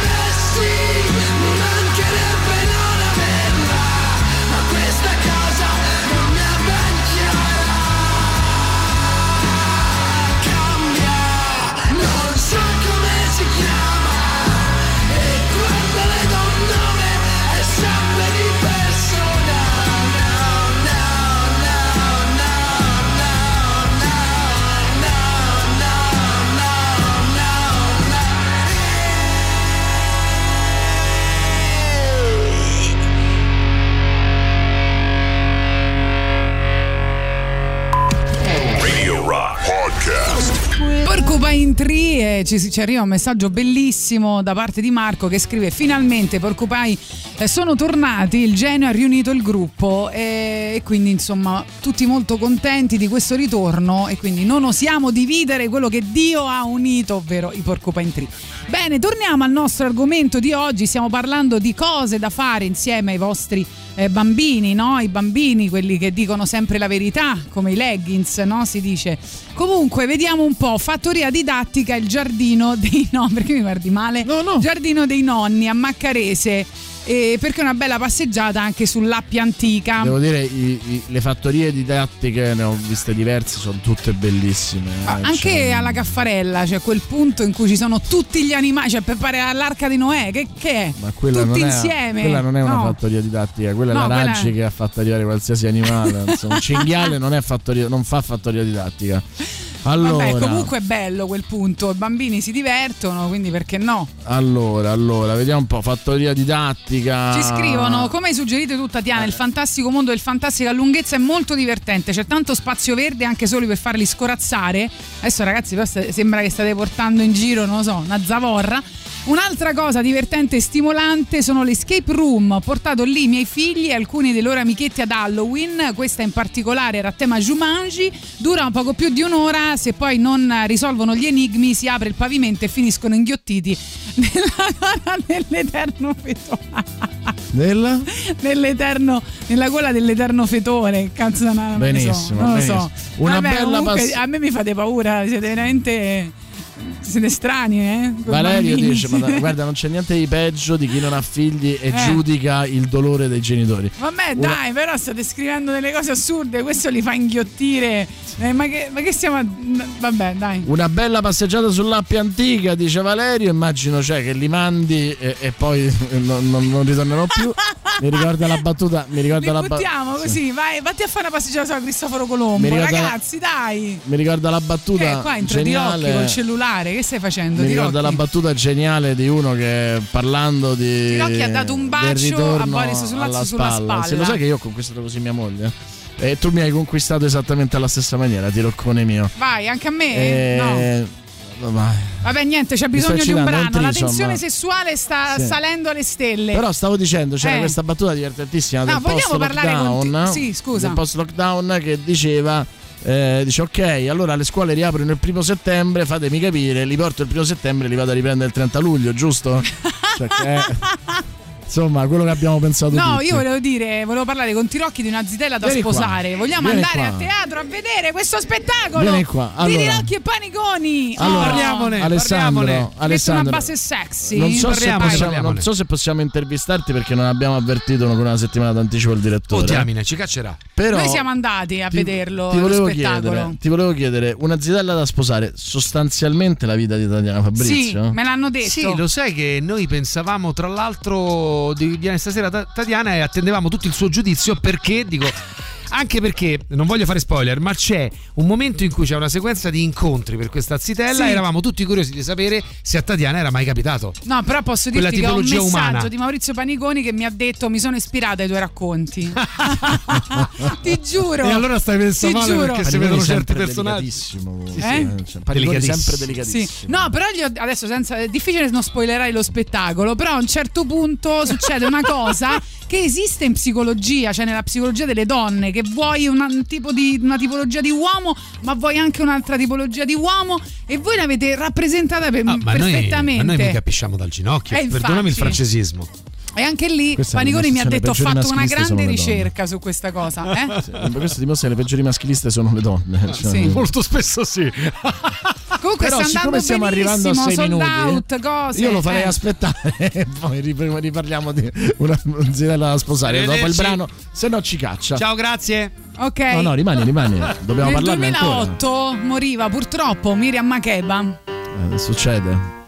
Ci, ci arriva un messaggio bellissimo da parte di Marco che scrive finalmente Porcupine eh, sono tornati, il genio ha riunito il gruppo e, e quindi insomma tutti molto contenti di questo ritorno e quindi non osiamo dividere quello che Dio ha unito, ovvero i Porcupine Tree. Bene, torniamo al nostro argomento di oggi, stiamo parlando di cose da fare insieme ai vostri eh, bambini, no? I bambini, quelli che dicono sempre la verità, come i leggings, no? Si dice. Comunque, vediamo un po'. Fattoria didattica, il giardino dei nonni. Perché mi guardi male? No, no. Giardino dei nonni a Maccarese. E perché è una bella passeggiata anche sull'Appia Antica. Devo dire, i- i- le fattorie didattiche ne ho viste diverse, sono tutte bellissime. eh, Ah, Anche cioè- alla Caffarella c'è quel punto in cui ci sono tutti gli animali, cioè per fare all'arca di Noè, che, che è? Ma quella tutti non è, insieme. Quella non è una No. fattoria didattica, quella No, è la quella- Raggi che ha fatto arrivare qualsiasi animale. Insomma, un cinghiale non, è fattoria- non fa fattoria didattica. Allora, Vabbè, comunque è bello quel punto, i bambini si divertono, quindi perché no? allora, allora, vediamo un po'. Fattoria didattica. Ci scrivono, come hai suggerito tu Tatiana, il fantastico mondo del fantastica lunghezza è molto divertente, c'è tanto spazio verde anche solo per farli scorazzare. Adesso ragazzi però sembra che state portando in giro, non lo so, una zavorra. Un'altra cosa divertente e stimolante sono le escape room. Ho portato lì i miei figli e alcuni dei loro amichetti ad Halloween. Questa in particolare era a tema Jumanji. Dura un poco più di un'ora. Se poi non risolvono gli enigmi, si apre il pavimento e finiscono inghiottiti nella gola dell'eterno fetore. Nella? Nell'eterno, nella gola dell'eterno fetore. Cazzo, non ne so, Benissimo, non lo benissimo. so. Una Vabbè, bella comunque, pass- A me mi fate paura, siete veramente. Siete strani, eh? Con Valerio bambini. dice: Ma guarda, non c'è niente di peggio di chi non ha figli e Eh. giudica il dolore dei genitori. Vabbè, Una- dai, però state scrivendo delle cose assurde. Questo li fa inghiottire. Eh, ma, che, ma che stiamo. a- Vabbè, dai. Una bella passeggiata sull'Appia antica, dice Valerio. Immagino cioè che li mandi e, e poi non, non- non ritornerò più. Mi ricorda la battuta. Mi ricorda Li la ba- buttiamo così, vai, vatti a fare una passeggiata sulla Cristoforo Colombo. Ricorda- Ragazzi, dai. Mi ricorda la battuta Eh, qua entra di occhi geniale. col cellulare. Che stai facendo? Mi Di ricorda la battuta geniale di uno che parlando di. Tirocchi ha dato un bacio a Boris Sulazzo alla sulla spalla. Se lo sai che io ho conquistato così mia moglie? E tu mi hai conquistato esattamente alla stessa maniera, tiroccone mio. Vai, anche a me? Eh, vai. Vabbè, niente, c'è bisogno di un brano. La tensione sessuale sta Sì. salendo alle stelle. Però stavo dicendo, c'era Eh. questa battuta divertentissima No, del vogliamo post parlare con lockdown. te- sì, scusa. Del post lockdown che diceva. Eh, dice ok, allora le scuole riaprono il primo settembre, fatemi capire, li porto il primo settembre e li vado a riprendere il 30 luglio, giusto? Cioè che- insomma, quello che abbiamo pensato No, tutti. io volevo dire, volevo parlare con Tirocchi di una zitella da Vieni qua. sposare. Vogliamo Vieni andare qua. a teatro a vedere questo spettacolo Vieni qua. di Allora. Tirocchi e Paniconi. Allora, Oh. parliamone, Alessandro, una Alessandro, base sexy. Non so, se Parliamone. possiamo, non so se possiamo intervistarti perché non abbiamo avvertito con una settimana d'anticipo il direttore. Oh, diamine, ci caccerà. Però Noi siamo andati a ti- vederlo ti lo volevo, spettacolo. chiedere, ti volevo chiedere, una zitella da sposare, sostanzialmente la vita di Tatiana Fabrizio? Sì, me l'hanno detto. Sì, lo sai che noi pensavamo tra l'altro di, di stasera Ta- Tatiana e attendevamo tutto il suo giudizio perché dico Anche perché, non voglio fare spoiler, ma c'è un momento in cui c'è una sequenza di incontri per questa zitella Sì. eravamo tutti curiosi di sapere se a Tatiana era mai capitato. No, però posso Quella dirti che ho un messaggio umana. di Maurizio Paniconi che mi ha detto mi sono ispirata ai tuoi racconti. Ti giuro. E allora stai Ti male giuro. perché si vedono certi sempre personaggi. delicatissimo. Eh? Sì, cioè, Paniconi Delicatissimo. sempre delicatissimo. Sì. No, però adesso senza, è difficile non spoilerai lo spettacolo, però a un certo punto succede una cosa che esiste in psicologia, cioè nella psicologia delle donne, che vuoi una, un tipo di, una tipologia di uomo, ma vuoi anche un'altra tipologia di uomo e voi l'avete rappresentata per- Ah, ma, noi, perfettamente. ma noi mi capisciamo dal ginocchio. Eh, Perdonami il francesismo. E anche lì Questa Paniconi mi ha detto ho fatto una grande ricerca su questa cosa. Eh? Sì, questo dimostra che le peggiori maschiliste sono le donne. Cioè, Sì. Molto spesso sì. Comunque Però sta siccome andando stiamo arrivando a benissimo, sei sold minuti, out, cose. io lo farei eh. aspettare e poi rip- riparliamo di una zitella da sposare dopo il brano, se no ci caccia. Ciao, grazie. Ok. No, no, rimani, rimani. Dobbiamo Nel parlarne ancora. 2008 moriva purtroppo Miriam Makeba. Eh, succede.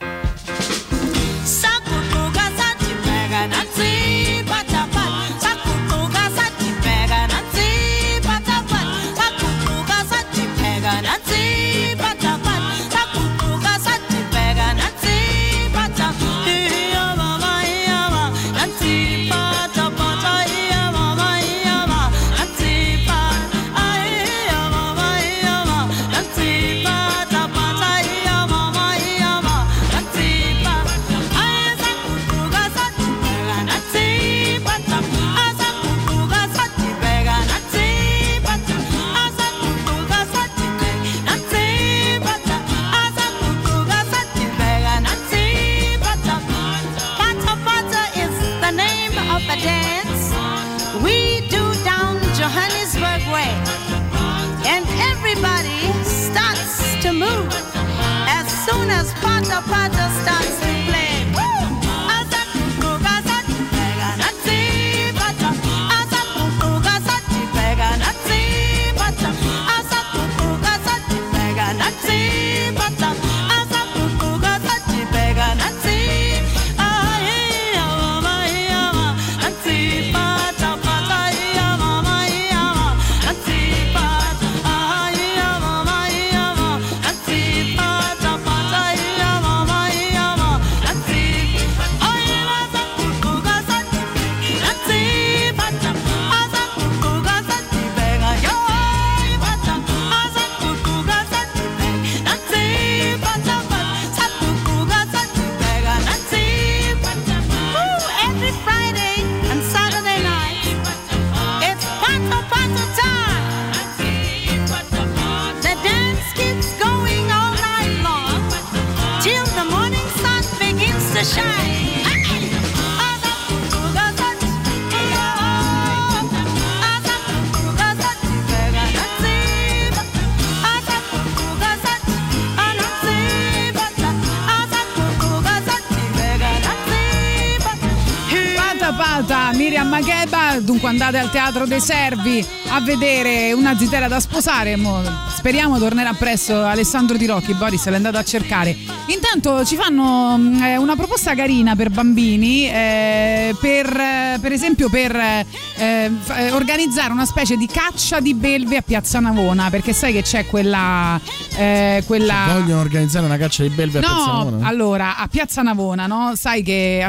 Makeba, dunque andate al Teatro dei Servi a vedere una zitella da sposare. mo- speriamo tornerà presto Alessandro Tirocchi, Boris l'è andato a cercare. Intanto ci fanno mm, eh, una proposta carina per bambini, eh, per, eh, per esempio per eh, eh, organizzare una specie di caccia di belve a Piazza Navona, perché sai che c'è quella... eh, quella... Vogliono organizzare una caccia di belve a Piazza No, Navona? allora a Piazza Navona, no? Sai che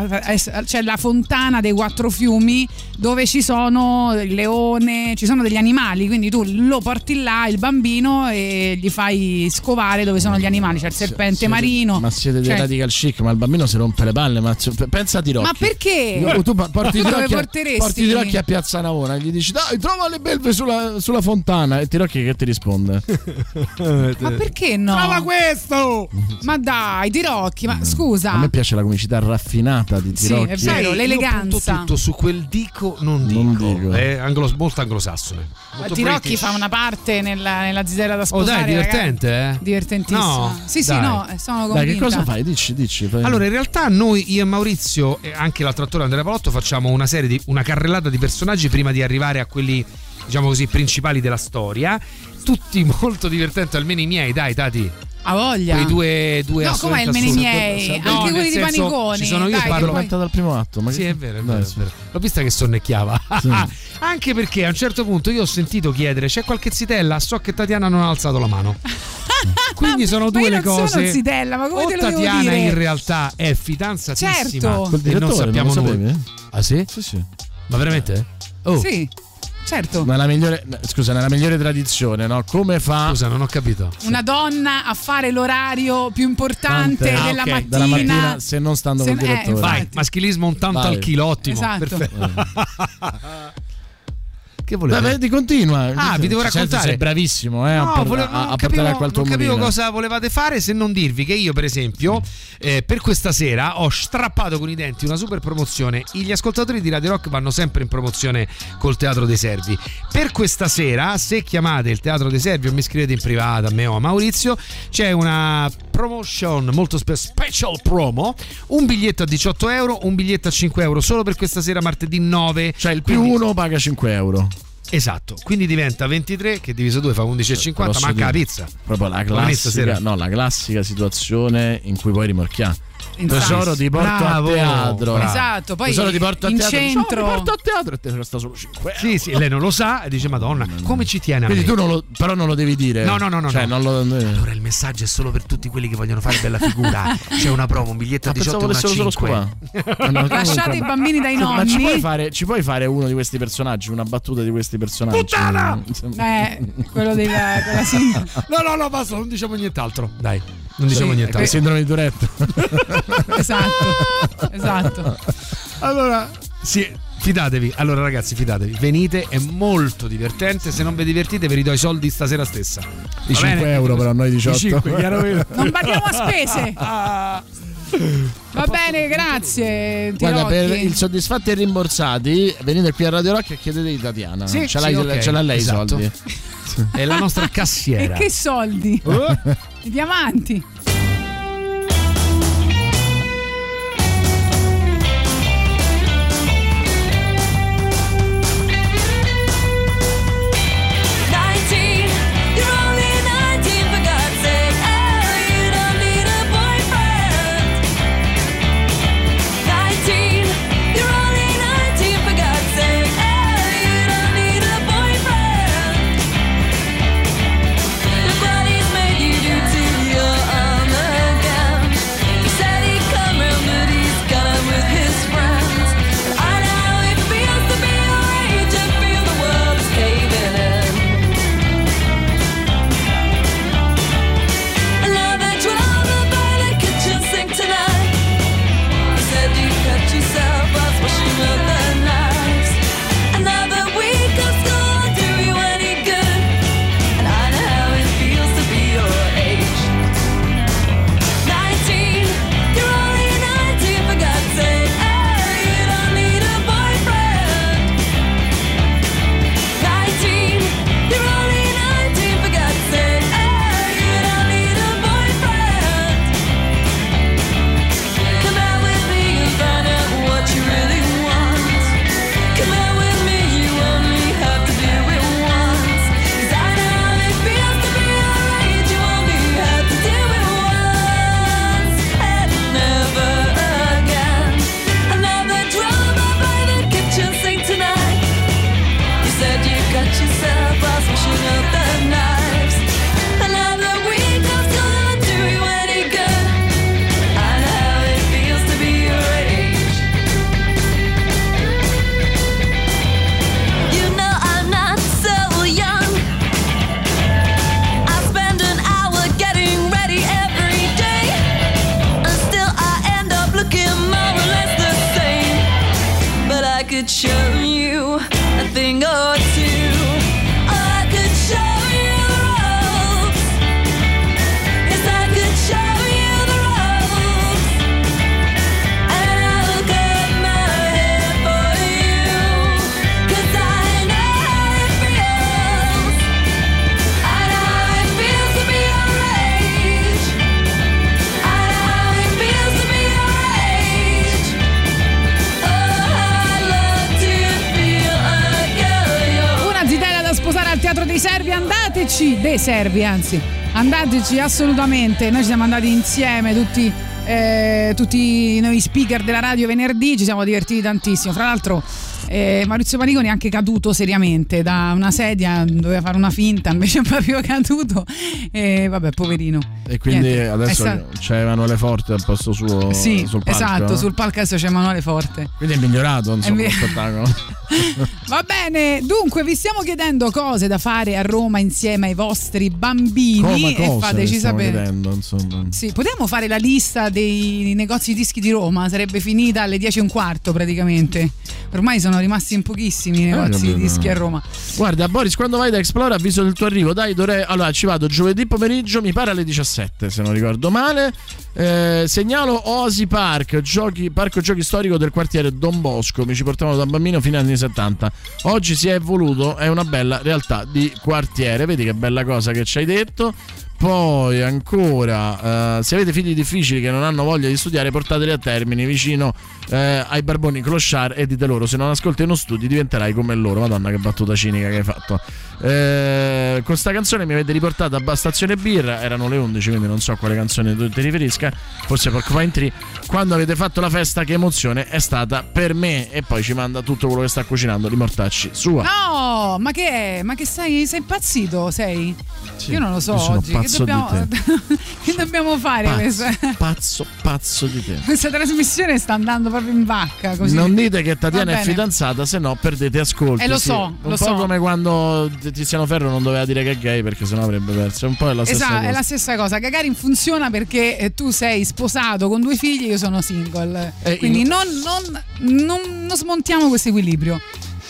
c'è la fontana dei quattro fiumi dove ci sono il leone, ci sono degli animali, quindi tu lo porti là, il bambino, e gli fai scovare dove sono gli animali, c'è il serpente Siete- marino. Ma siete dei cioè- radical chic, ma il bambino si rompe le palle. Ma pensa a Tirocchi. Ma perché? Io- Tu porti Tirocchi, a- porteresti? porti Tirocchi a Piazza Navona, gli dici dai, trova le belve sulla, sulla fontana. E Tirocchi che ti risponde? Ma perché no? Prova questo! Ma dai, Tirocchi, ma scusa. A me piace la comicità raffinata di Sì, Tirocchi. è vero, Io l'eleganza. punto tutto su quel dico non dico. È anglo- molto anglosassone. Ma Molto Tirocchi british. fa una parte nella, nella zitella da Oh sposare. dai, divertente, ragazzi. eh? Divertentissima. No, sì, sì, dai. no, eh, sono convinta. Dai, che cosa fai? Dici, dici. fai- Allora, in realtà noi, io e Maurizio e anche l'altro attore Andrea Palotto facciamo una serie di una carrellata di personaggi prima di arrivare a quelli, diciamo così, principali della storia. Tutti molto divertenti, almeno i miei, dai, Tati. A voglia. Quei due, due No, com'è il assurdi. miei? No, Anche quelli di senso, Paniconi. Ci sono io Dai, parlo. poi- dal primo atto. Ma Sì, che- è vero, è Dai, vero, è su. vero. L'ho vista che sonnecchiava. Anche perché a un certo punto io ho sentito chiedere: c'è qualche zitella? So che Tatiana non ha alzato la mano. Quindi sono Ma due io le non cose. sono zitella, ma come o te lo devo Tatiana dire? in realtà è fidanzatissima Certo. E non sappiamo non sapevi? Ah sì? Sì, sì. Ma veramente? Oh. Sì, certo. Nella migliore, scusa, nella migliore tradizione, no? Come fa. Scusa, non ho capito. Una donna a fare l'orario più importante Ah, della ok, mattina. dalla mattina se non stando Se- col eh, direttore. Vai, maschilismo un tanto Vai. al chilo, ottimo. Esatto. Perfetto. che volevo? Vabbè, ti continua. Ah, vi devo raccontare. Sei bravissimo, eh, a, No, por- volevo- a- a portare capivo, acqua al tuo non capivo cosa volevate fare se non dirvi che io, per esempio, eh, per questa sera ho strappato con i denti una super promozione. Gli ascoltatori di Radio Rock vanno sempre in promozione col Teatro dei Servi. Per questa sera, se chiamate il Teatro dei Servi o mi scrivete in privato a me o a Maurizio, c'è una promotion molto spe- special promo. Un biglietto a 18 euro, un biglietto a 5 euro solo per questa sera, martedì 9. Cioè il più uno paga 5 euro. Esatto, quindi diventa 23 che diviso 2 fa 11,50, Posso manca la dire, pizza. Proprio la classica, no, la classica situazione in cui puoi rimorchiare. Tesoro ti porto Bravo, a teatro. bravo. Esatto, poi Tesoro ti porto a in teatro. centro- Tesoro, ti porto a teatro e te costa solo 5 euro. Sì, sì, lei non lo sa e dice Madonna, come ci tiene a Quindi me? tu non lo, però non lo devi dire. No, no, no, no, Cioè, no. non lo. Allora il messaggio è solo per tutti quelli che vogliono fare bella figura. C'è una promo, un biglietto a Ah, 18 e una a volessero 5. solo scopare. No, no, Lasciate i bambini dai Ma ci nonni. puoi, fare, ci puoi fare uno di questi personaggi, una battuta di questi personaggi? Puttana! Eh, quello della, quella sì. No, no, no, basta, non diciamo nient'altro. Dai, non diciamo Sì, nient'altro. Il sindrome di Tourette. Esatto, esatto. Allora, sì, fidatevi. Allora, ragazzi, fidatevi. Venite, è molto divertente. Se non vi divertite, vi ridò i soldi stasera stessa. I Va 5 bene? euro però noi 18. I 5, chiaro vero? Non badiamo a spese. Va bene, grazie. Guarda, per il soddisfatti e rimborsati, venite qui a Radio Rock e chiedete di Tatiana. Sì, ce, sì, l'hai, ok, ce l'ha lei i esatto. soldi. È la nostra E cassiera. che soldi? Oh. I diamanti. Servi, anzi. Andateci assolutamente, noi ci siamo andati insieme tutti, eh, tutti noi speaker della radio venerdì, ci siamo divertiti tantissimo. Fra l'altro eh, Maurizio Paniconi è anche caduto seriamente da una sedia, doveva fare una finta, invece è proprio caduto e vabbè, poverino. E quindi Niente, adesso sta- c'è Emanuele Forte al posto suo Sì, sul palco. esatto, sul palco adesso c'è Emanuele Forte. Quindi è migliorato insomma, È mi- lo spettacolo. Va bene, dunque vi stiamo chiedendo cose da fare a Roma insieme ai vostri bambini Come e fateci sapere. chiedendo, insomma. Sì, potremmo fare la lista dei negozi dischi di Roma, sarebbe finita alle 10 e un quarto praticamente. Ormai sono rimasti in pochissimi i negozi di dischi a Roma. Guarda, Boris, quando vai da Explore avviso del tuo arrivo. Dai, dovrei. Allora, ci vado giovedì pomeriggio, mi pare alle 17, se non ricordo male. Eh, segnalo Osi Park, giochi, parco giochi storico del quartiere Don Bosco. Mi ci portavano da bambino fino agli anni 70. Oggi si è evoluto, è una bella realtà di quartiere. Vedi che bella cosa che ci hai detto. Poi ancora, eh, se avete figli difficili che non hanno voglia di studiare, portateli a termini vicino eh, ai barboni clochard e dite loro: se non ascolti uno studi diventerai come loro. Madonna, che battuta cinica che hai fatto. Eh, con sta canzone mi avete riportato a Stazione Birra, erano le 11, quindi non so a quale canzone tu ti riferisca. Forse Porcupine Tree. Quando avete fatto la festa, che emozione è stata per me. E poi ci manda tutto quello che sta cucinando di mortacci sua. No, ma che è? Ma che sei, sei impazzito? Sei? Sì, io non lo so oggi. Che pazzo di dobbiamo, che dobbiamo fare? Pazzo, pazzo, pazzo di te. questa trasmissione sta andando proprio in vacca. Così. Non dite che Tatiana è fidanzata, se no perdete ascolti. Eh, lo sì. so, Un lo po' so. come quando Tiziano Ferro non doveva dire che è gay perché sennò avrebbe perso. Un po' è la stessa Esatto, cosa. è la stessa cosa. Gagarin funziona perché eh, tu sei sposato con due figli, io sono single. Eh, Quindi in- non, non- non- non smontiamo questo equilibrio.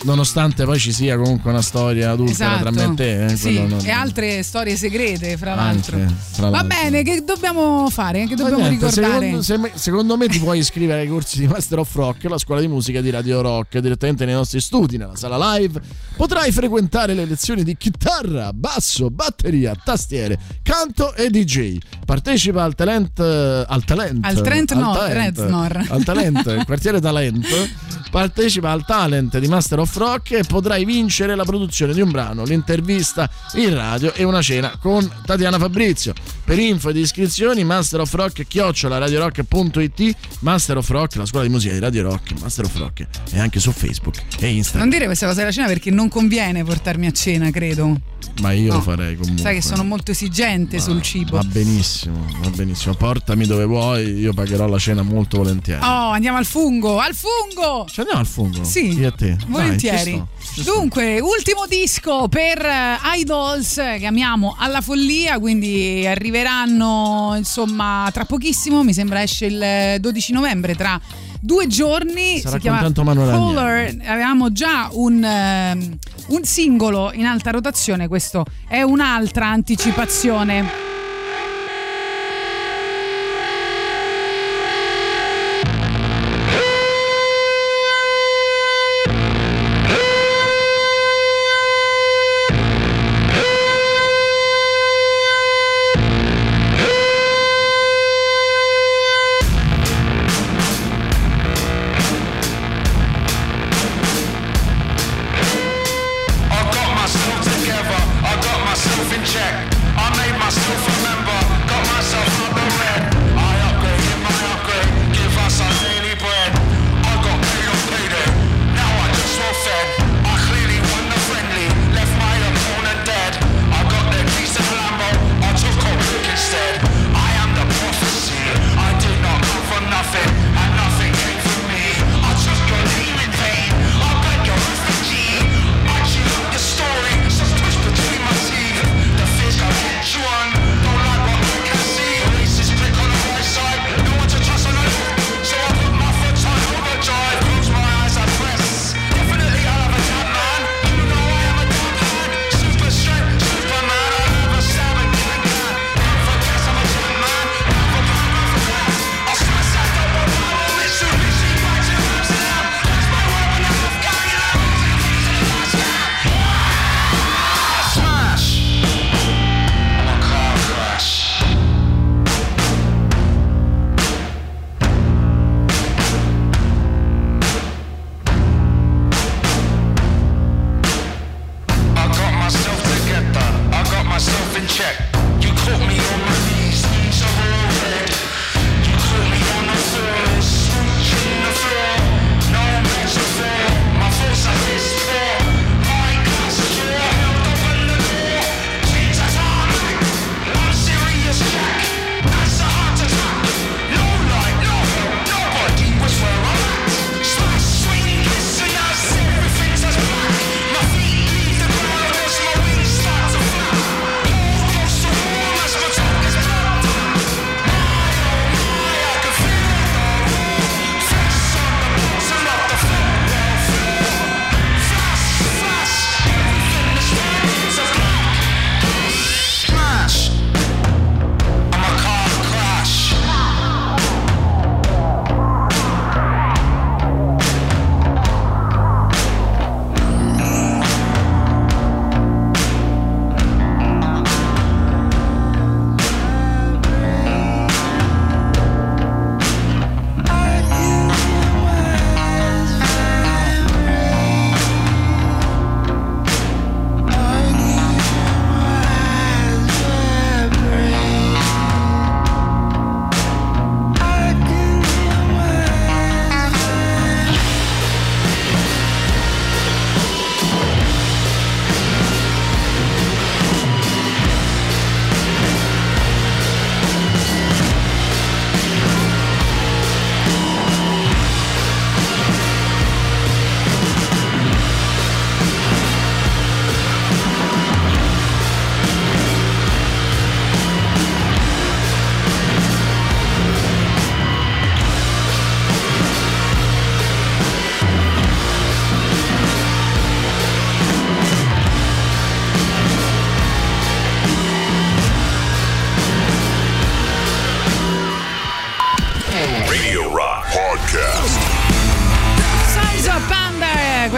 Nonostante poi ci sia comunque una storia adulta Esatto. tra me e te. eh, Sì, non- e altre storie segrete, fra Anche, l'altro. fra Va l'altro. bene, che dobbiamo fare? Che dobbiamo niente, ricordare? Secondo, se me- secondo me ti puoi iscrivere ai corsi di Master of Rock, la scuola di musica di Radio Rock, direttamente nei nostri studi, nella sala live. Potrai frequentare le lezioni di chitarra, basso, batteria, tastiere, canto e DJ. Partecipa al talent. Al talent. Al Trent no, talent, Reznor. Al talent, il quartiere talent. Partecipa al talent di Master of Rock e potrai vincere la produzione di un brano, l'intervista in radio e una cena con Tatiana Fabrizio. Per info ed iscrizioni Master of Rock chiocciola radiorock.it Master of Rock, la scuola di musica di Radio Rock, Master of Rock e anche su Facebook e Instagram. Non dire questa cosa della cena perché non conviene portarmi a cena, credo. Ma io No. lo farei comunque. Sai che sono molto esigente sul cibo. Va benissimo, va benissimo. Portami dove vuoi, io pagherò la cena molto volentieri. Oh, andiamo al fungo, al fungo! Ci andiamo al fungo? Sì, Io e te. Dai, volentieri. Dunque, ultimo disco per eh, Idols eh, che amiamo alla follia, quindi arriveranno insomma tra pochissimo, mi sembra esce il eh, 12 novembre tra due giorni. Sarà si chiama Caller. Avevamo già un, ehm, un singolo in alta rotazione, questo è un'altra anticipazione.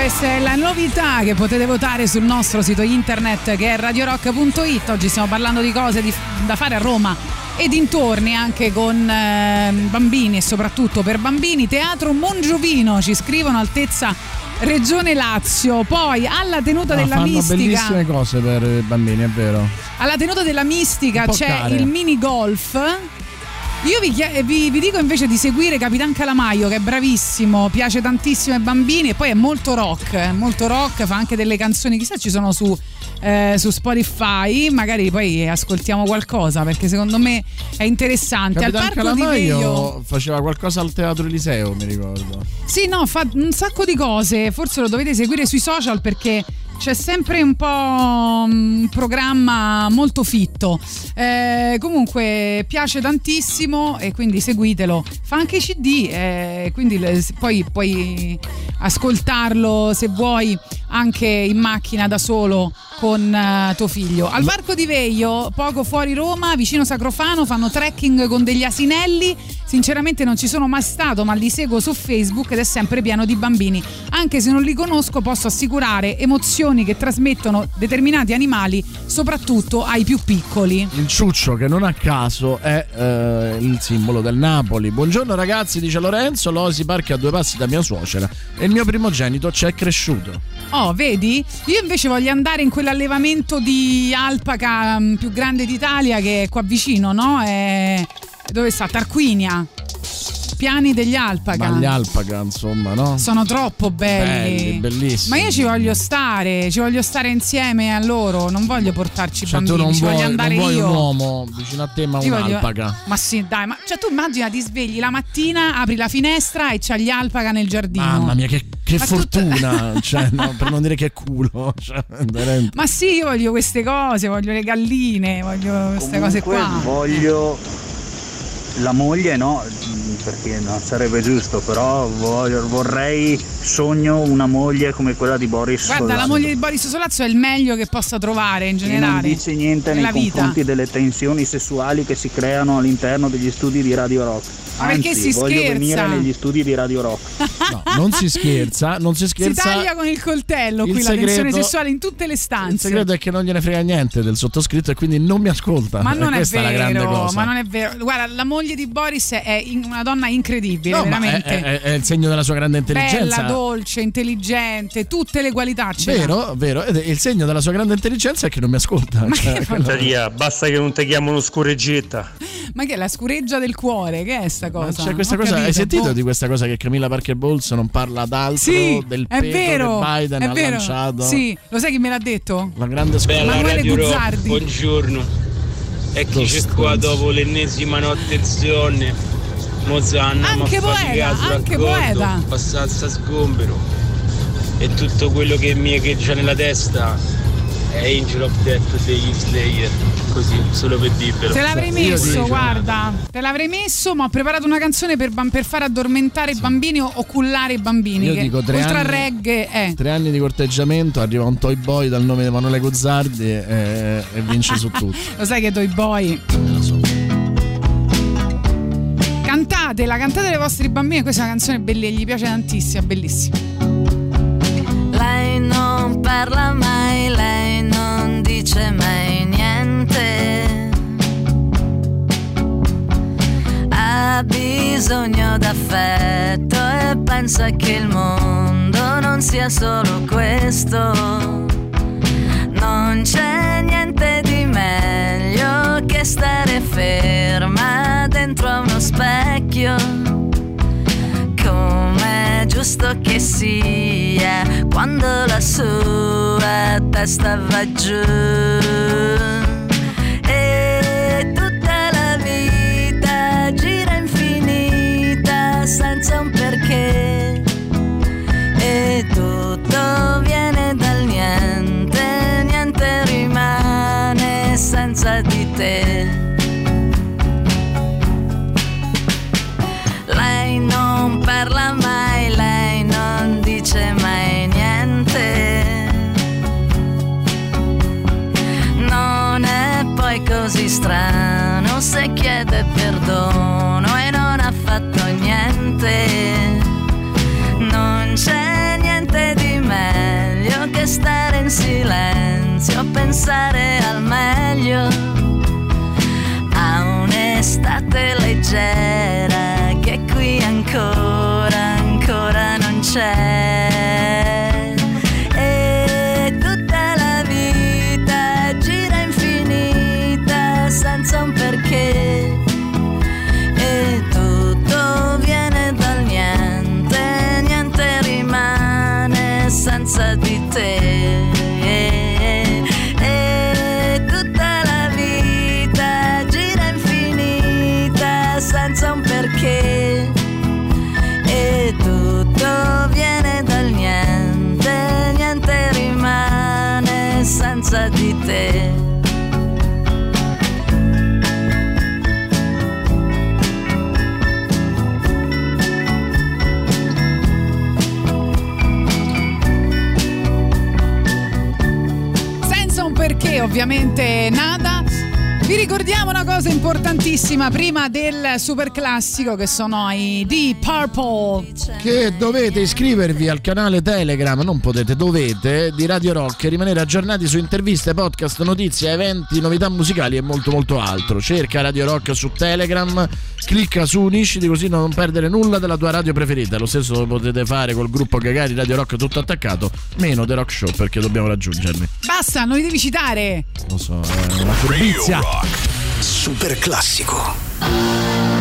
Questa è la novità che potete votare sul nostro sito internet che è radiorock.it. Oggi stiamo parlando di cose di- da fare a Roma e dintorni anche con eh, bambini e soprattutto per bambini. Teatro Mongiovino, ci scrivono altezza Regione Lazio. Poi alla tenuta No, della fanno mistica. bellissime cose per i bambini, è vero. Alla tenuta della mistica c'è care. il mini golf. Io vi, chie- vi- vi dico invece di seguire Capitan Calamaio che è bravissimo, piace tantissimo ai bambini e poi è molto rock, è molto rock, fa anche delle canzoni, chissà ci sono su, eh, su Spotify, magari poi ascoltiamo qualcosa perché secondo me è interessante. Capitan Al parco di Calamaio Veio faceva qualcosa al Teatro Eliseo, mi ricordo. sì, no, fa un sacco di cose. Forse lo dovete seguire sui social perché c'è sempre un po' un programma molto fitto. Eh, comunque piace tantissimo e quindi seguitelo. Fa anche i CD, eh, quindi le- poi puoi ascoltarlo se vuoi anche in macchina da solo con eh, tuo figlio. Al Varco di Veio, poco fuori Roma, vicino Sacrofano, fanno trekking con degli asinelli. Sinceramente non ci sono mai stato, ma li seguo su Facebook ed è sempre pieno di bambini. Anche se non li conosco, posso assicurare emozioni che trasmettono determinati animali, soprattutto ai più piccoli. Il ciuccio che non a caso è eh, il simbolo del Napoli. Buongiorno ragazzi, dice Lorenzo, l'Osi Parchi a due passi da mia suocera e il mio primogenito c'è cresciuto. Oh, vedi? Io invece voglio andare in quell'allevamento di alpaca mm, più grande d'Italia che è qua vicino, no? È... Dove sta? Tarquinia. Piani degli alpaca. Ma gli alpaca, insomma, no? Sono troppo belli. Belli, bellissimi. Ma io ci voglio stare, ci voglio stare insieme a loro, non voglio portarci Cioè, tu bambini, non ci voglio vuoi, andare non vuoi io. un uomo vicino a te, ma Io voglio- un'alpaca. Ma sì, dai, ma cioè tu immagina ti svegli la mattina, apri la finestra e c'ha gli alpaca nel giardino. Mamma mia, che, che fortuna! cioè, no, per non dire che culo. Cioè. Ma sì, io voglio queste cose, voglio le galline, voglio queste cose Comunque qua. voglio la moglie no, perché non sarebbe giusto, però voglio- vorrei, sogno una moglie come quella di Boris Guarda, la Sollazzo, moglie di Boris Solazzo è il meglio che possa trovare in che non generale. dice niente nei nella vita. confronti delle tensioni sessuali che si creano all'interno degli studi di Radio Rock. Ma perché Anzi, si voglio scherza? venire negli studi di Radio Rock. No, non si scherza, non si Si scherza. taglia con il coltello Il qui la tensione segreto- sessuale in tutte le Il stanze. segreto è che non gliene frega niente del sottoscritto e quindi non mi ascolta. Ma non E è questa è la grande vero, ma non è vero. Guarda, la moglie di Boris è una donna incredibile, No, ma è, veramente. è- è il segno della sua grande intelligenza. Bella, dolce, intelligente, tutte le qualità. Vero, vero. Ed è il segno della sua grande intelligenza è che non mi ascolta. Cioè, quello- Tadia, basta che non ti chiamano scureggetta. Ma che è la scureggia del cuore? Che è sta cosa? C'è questa Ho cosa, hai sentito boh. di questa cosa che Camilla Parker Bowles non parla d'altro Sì, del è peto vero, che Biden è ha vero. lanciato? Sì, lo sai chi me l'ha detto? La grande scuola. Bella Emanuele Guzzardi. buongiorno. Eccoci qua dopo l'ennesima notte insieme. Mozanna, Anche poeta, anche poeta. abbastanza sgombero. E tutto quello che mi echeggia nella testa è Angel of Death degli Slayer. Così, solo per dirvelo. Te l'avrei messo, guarda, te l'avrei messo, ma ho preparato una canzone per, per far addormentare i bambini o cullare i bambini. Io che dico tre oltre anni- reggae è. Tre anni di corteggiamento, arriva un toy boy dal nome di Emanuele Guzzardi e, e vince su tutto. Lo sai che Toy Boy. Cantatela, cantate le vostri bambini, questa è una canzone bellissima, gli piace tantissimo, bellissima. Lei non parla mai, lei non dice mai niente. Ha bisogno d'affetto e pensa che il mondo non sia solo questo. Non c'è niente di meglio che stare ferma dentro a uno specchio come è giusto che sia quando la sua testa va giù. pensare al meglio a un'estate leggera che qui ancora, ancora non c'è. ovviamente Nani vi ricordiamo una cosa importantissima prima del super classico che sono i Deep Purple. Che dovete iscrivervi al canale Telegram, non potete, dovete, di Radio Rock e rimanere aggiornati su interviste, podcast, notizie, eventi, novità musicali e molto molto altro. Cerca Radio Rock su Telegram, clicca su Unisciti così non perdere nulla della tua radio preferita. Lo stesso potete fare col gruppo Gagari Radio Rock tutto attaccato, meno The Rock Show perché dobbiamo raggiungerli. Basta, non li devi citare. Lo so, è una furbizia. Rock. Super classico.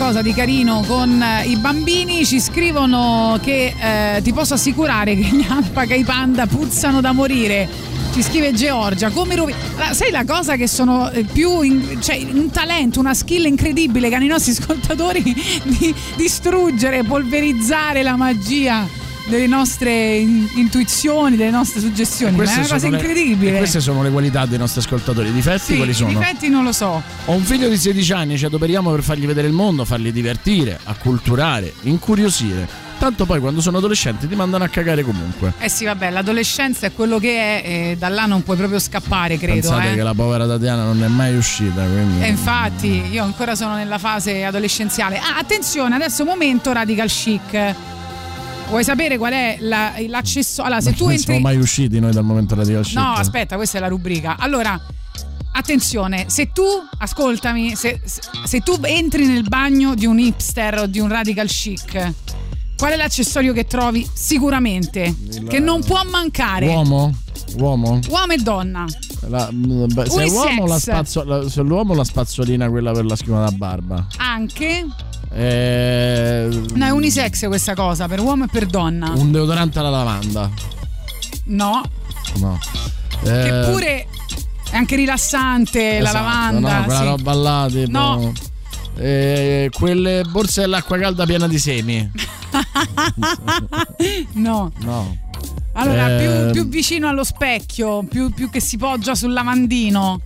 Qualcosa di carino con eh, i bambini, ci scrivono che eh, ti posso assicurare che gli alpaca e i panda puzzano da morire. Ci scrive Georgia, come rovi- Allora, sai la cosa che sono eh, più in- cioè un talento, una skill incredibile che hanno i nostri ascoltatori di distruggere, polverizzare la magia delle nostre in- intuizioni, delle nostre suggestioni. Ma è una cosa le- incredibile. e queste sono le qualità dei nostri ascoltatori. I difetti Sì, quali i sono? difetti non lo so. Ho un figlio di 16 anni, ci adoperiamo per fargli vedere il mondo, farli divertire, acculturare, incuriosire. Tanto poi quando sono adolescenti ti mandano a cagare comunque. Eh sì, vabbè, l'adolescenza è quello che è e da là non puoi proprio scappare, credo. Pensate eh. che la povera Tatiana non è mai uscita, quindi... E infatti, io ancora sono nella fase adolescenziale. Ah, attenzione, adesso momento radical chic. Vuoi sapere qual è la- l'accesso? Allora, se tu non entri. siamo mai usciti noi dal momento radical chic. No, aspetta, questa è la rubrica. Allora, attenzione, se tu, ascoltami, se, se- tu entri nel bagno di un hipster o di un radical chic, qual è l'accessorio che trovi sicuramente? Che non può mancare. Uomo? Uomo? Uomo e donna. La- beh, se, uomo, la spazzo- la- se l'uomo la spazzolina quella per la schiuma da barba. Anche. Eh, No, è unisex questa cosa, per uomo e per donna. un deodorante alla lavanda. No. No. Che Eh, pure è anche rilassante, la esatto, lavanda. No, quella sì. roba là, tipo, No. eh, quelle borse dell'acqua calda piena di semi. no. No. Allora, Eh, più, più vicino allo specchio, più, più che si poggia sul lavandino.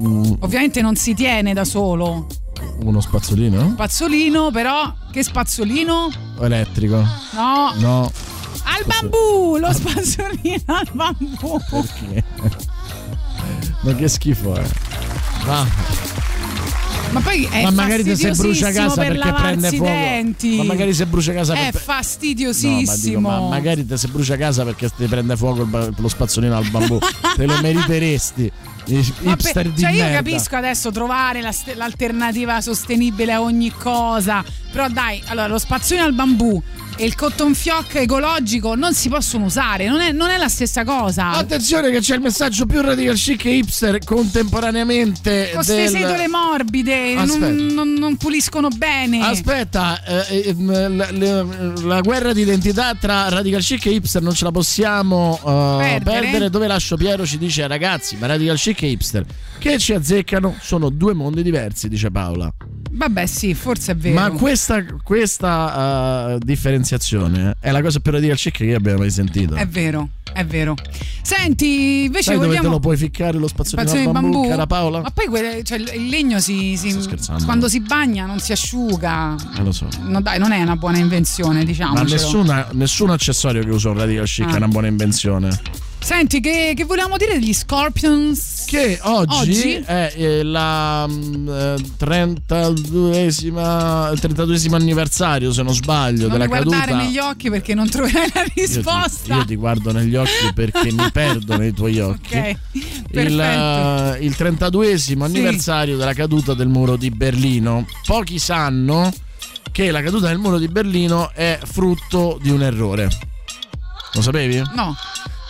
mm, Ovviamente non si tiene da solo. Uno spazzolino? Spazzolino, però, che spazzolino? Elettrico. No. No. Al bambù, lo spazzolino al bambù. Perché? Ma che schifo è. Va. Ma poi è Ma magari se brucia casa per perché prende fuoco. denti. Ma magari se brucia casa È per- fastidiosissimo. No, ma, dico, ma magari te se brucia casa perché ti prende fuoco lo spazzolino al bambù. te lo meriteresti. Ma hipster per- cioè io merda. capisco adesso trovare la l'alternativa sostenibile a ogni cosa, però dai, allora lo spazzolino al bambù e il cotton fioc ecologico non si possono usare, non è, non è la stessa cosa. Attenzione che c'è il messaggio più radical chic e hipster contemporaneamente Con queste del... sedole morbide non, non- non puliscono bene. Aspetta, eh, eh, la, la- la guerra di identità tra radical chic e hipster non ce la possiamo eh, Perdere. perdere. Dove lascio Piero ci dice ragazzi, ma radical chic e hipster che ci azzeccano sono due mondi diversi, dice Paola. Vabbè, sì, forse è vero. Ma questa, questa eh, differenziazione è la cosa più radical chic che io abbia mai sentito. È vero, è vero. Senti, invece Sai dove vogliamo te lo puoi ficcare lo spazzolino Spazzolino di bambù, bambù? Paola? Ma poi quelle- cioè, il legno si, si- quando si bagna non si asciuga. Eh, lo so. No, dai, non è una buona invenzione, diciamo. Ma nessuna- nessun accessorio che usa un radical chic Ah. è una buona invenzione. Senti, che, che volevamo dire degli Scorpions? Che oggi, Oggi? è eh, la mm, eh, 32esima, il 32esimo anniversario, se non sbaglio, non della mi guardare caduta. negli occhi perché non troverai la Io ti- risposta. Io ti, guardo negli occhi perché mi perdo nei tuoi occhi. Ok, Il, eh, il 32esimo anniversario della caduta del muro di Berlino. Pochi sanno che la caduta del muro di Berlino è frutto di un errore. Lo sapevi? No.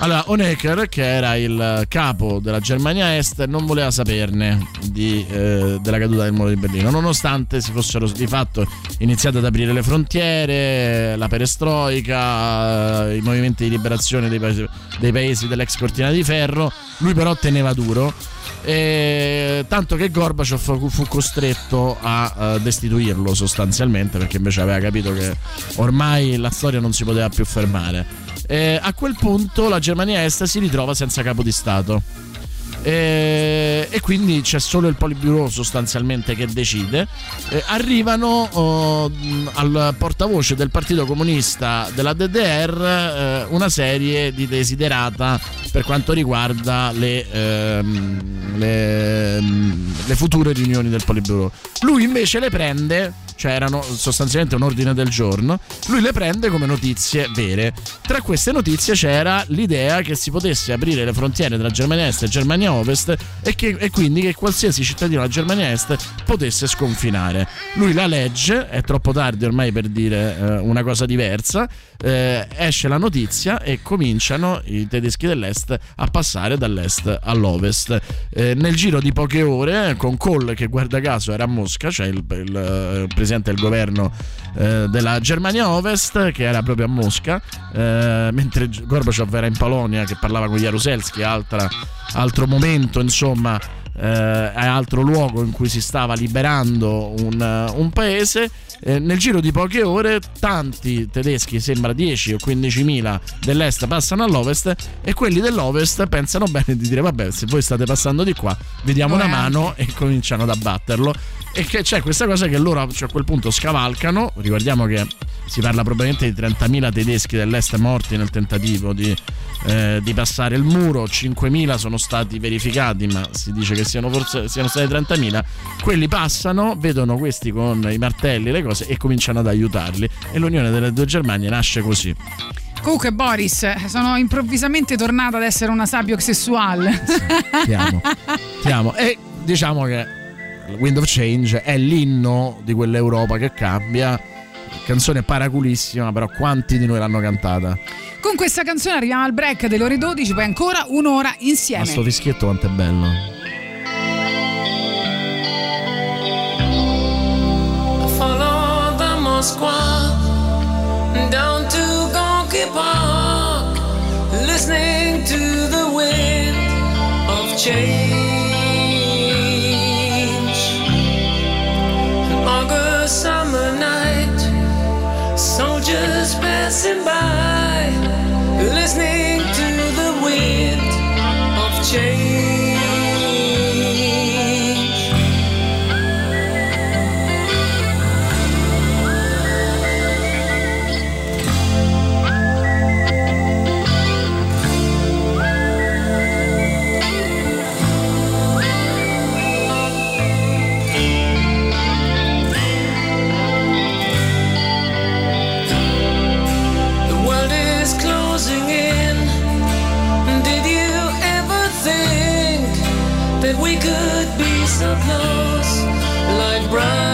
Allora, Honecker, che era il capo della Germania Est, non voleva saperne di, eh, della caduta del muro di Berlino, nonostante si fossero di fatto iniziate ad aprire le frontiere, la perestroica, eh, i movimenti di liberazione dei paesi, dei paesi dell'ex cortina di ferro. Lui però teneva duro. E tanto che Gorbaciov fu, costretto a eh, destituirlo sostanzialmente perché invece aveva capito che ormai la storia non si poteva più fermare. E a quel punto la Germania Est si ritrova senza capo di Stato. E, e quindi c'è solo il Politburo sostanzialmente che decide. E arrivano oh, al portavoce del Partito Comunista della DDR eh, una serie di desiderata per quanto riguarda le, ehm, le, mm, le future riunioni del Politburo. Lui invece le prende, cioè erano sostanzialmente un ordine del giorno, lui le prende come notizie vere. Tra queste notizie c'era l'idea che si potesse aprire le frontiere tra Germania Est e Germania Ovest e, che, e quindi che qualsiasi cittadino della Germania Est potesse sconfinare. Lui la legge, è troppo tardi ormai per dire eh, una cosa diversa, eh, esce la notizia e cominciano i tedeschi dell'est a passare dall'est all'ovest. Eh, nel giro di poche ore, con Kohl che guarda caso era a Mosca, cioè il, il, eh, presidente del governo eh, della Germania Ovest, che era proprio a Mosca, eh, mentre Gorbaciov era in Polonia che parlava con Jaruzelski, altra, altro momento insomma eh, è altro luogo in cui si stava liberando un, un paese. Eh, nel giro di poche ore tanti tedeschi, sembra 10 o 15 mila dell'est passano all'ovest e quelli dell'ovest pensano bene di dire vabbè se voi state passando di qua vi diamo una mano e cominciano ad abbatterlo. E che c'è questa cosa che loro cioè, a quel punto scavalcano. Ricordiamo che si parla probabilmente di 30.000 tedeschi dell'est morti nel tentativo di, eh, di passare il muro. 5.000 sono stati verificati ma si dice che siano forse siano stati 30.000 quelli passano vedono questi con i martelli le cose e cominciano ad aiutarli. E l'unione delle due Germanie nasce così. Comunque, Boris, sono improvvisamente tornata ad essere una sapiosessuale. ti amo. Ti amo. E diciamo che Wind of Change è l'inno di quell'Europa che cambia canzone paraculissima però quanti di noi l'hanno cantata Con questa canzone arriviamo al break delle ore 12, poi ancora un'ora ma insieme. sto fischietto quanto è bello follow the Moskva down to Gonky Park, listening to the wind of change. Passing by, listening to the wind of change. like brown.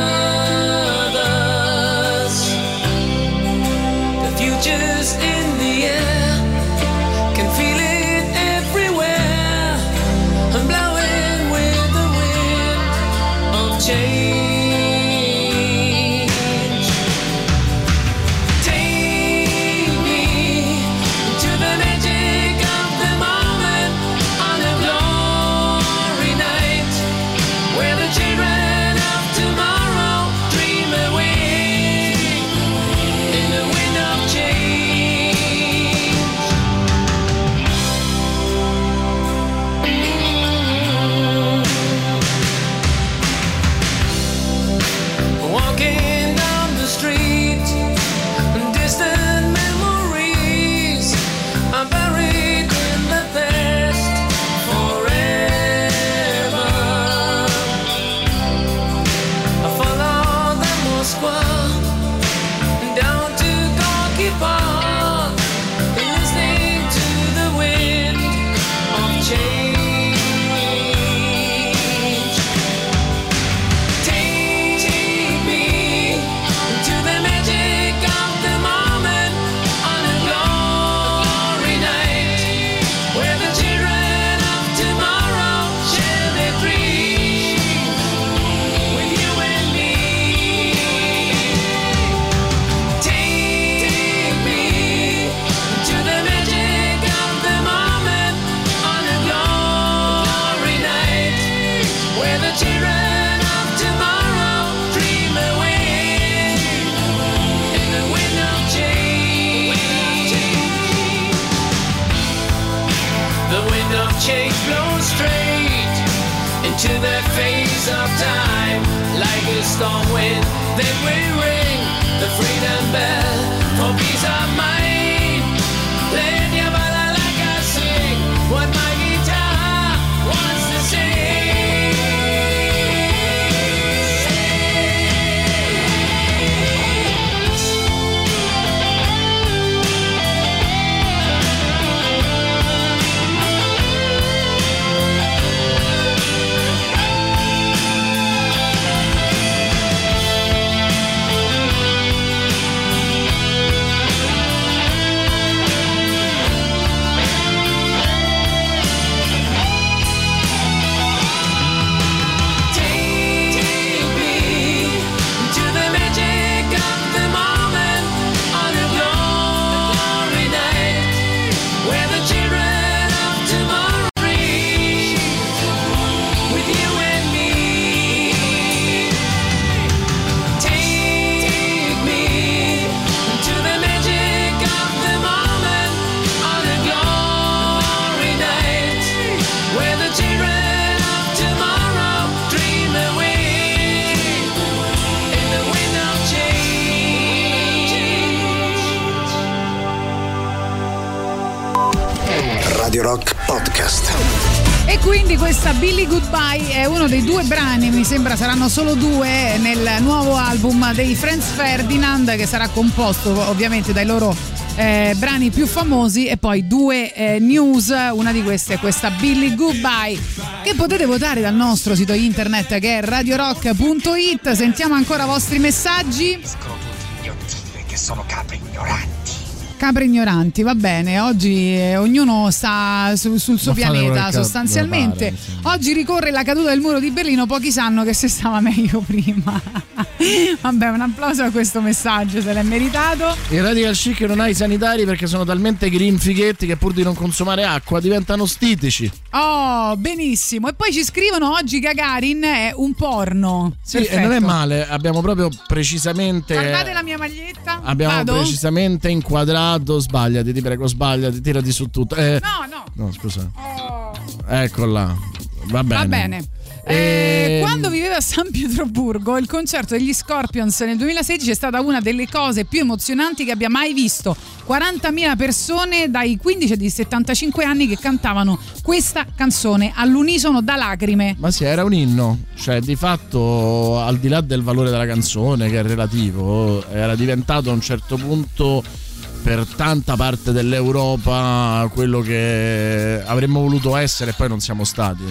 Saranno solo due, nel nuovo album dei Franz Ferdinand che sarà composto ovviamente dai loro eh, brani più famosi e poi due eh, news, una di queste è questa Billy Goodbye che potete votare dal nostro sito internet che è radiorock.it. Sentiamo ancora i vostri messaggi. che sono capre ignoranti. Capre ignoranti, va bene, oggi eh, ognuno sta su- sul suo Ma pianeta sostanzialmente. pare, Oggi ricorre la caduta del muro di Berlino, pochi sanno che si stava meglio prima. Vabbè, un applauso a questo messaggio, se l'è meritato. Il radical chic non ha i sanitari perché sono talmente green fighetti che pur di non consumare acqua diventano stitici. Oh, benissimo. E poi ci scrivono oggi Gagarin è un porno. Sì, e non è male, abbiamo proprio precisamente. Guardate la mia maglietta. Abbiamo Vado? precisamente inquadrato. Sbagliati, ti prego, sbagliati, tirati su tutto. Eh, No, no. no, scusa. Eccola. Va bene. Va bene. Eh, Ehm, quando viveva a San Pietroburgo, il concerto degli Scorpions nel 2016 è stata una delle cose più emozionanti che abbia mai visto. 40.000 persone dai 15 ai 75 anni che cantavano questa canzone all'unisono da lacrime. Ma sì, era un inno, cioè di fatto al di là del valore della canzone che è relativo, era diventato a un certo punto per tanta parte dell'Europa quello che avremmo voluto essere e poi non siamo stati.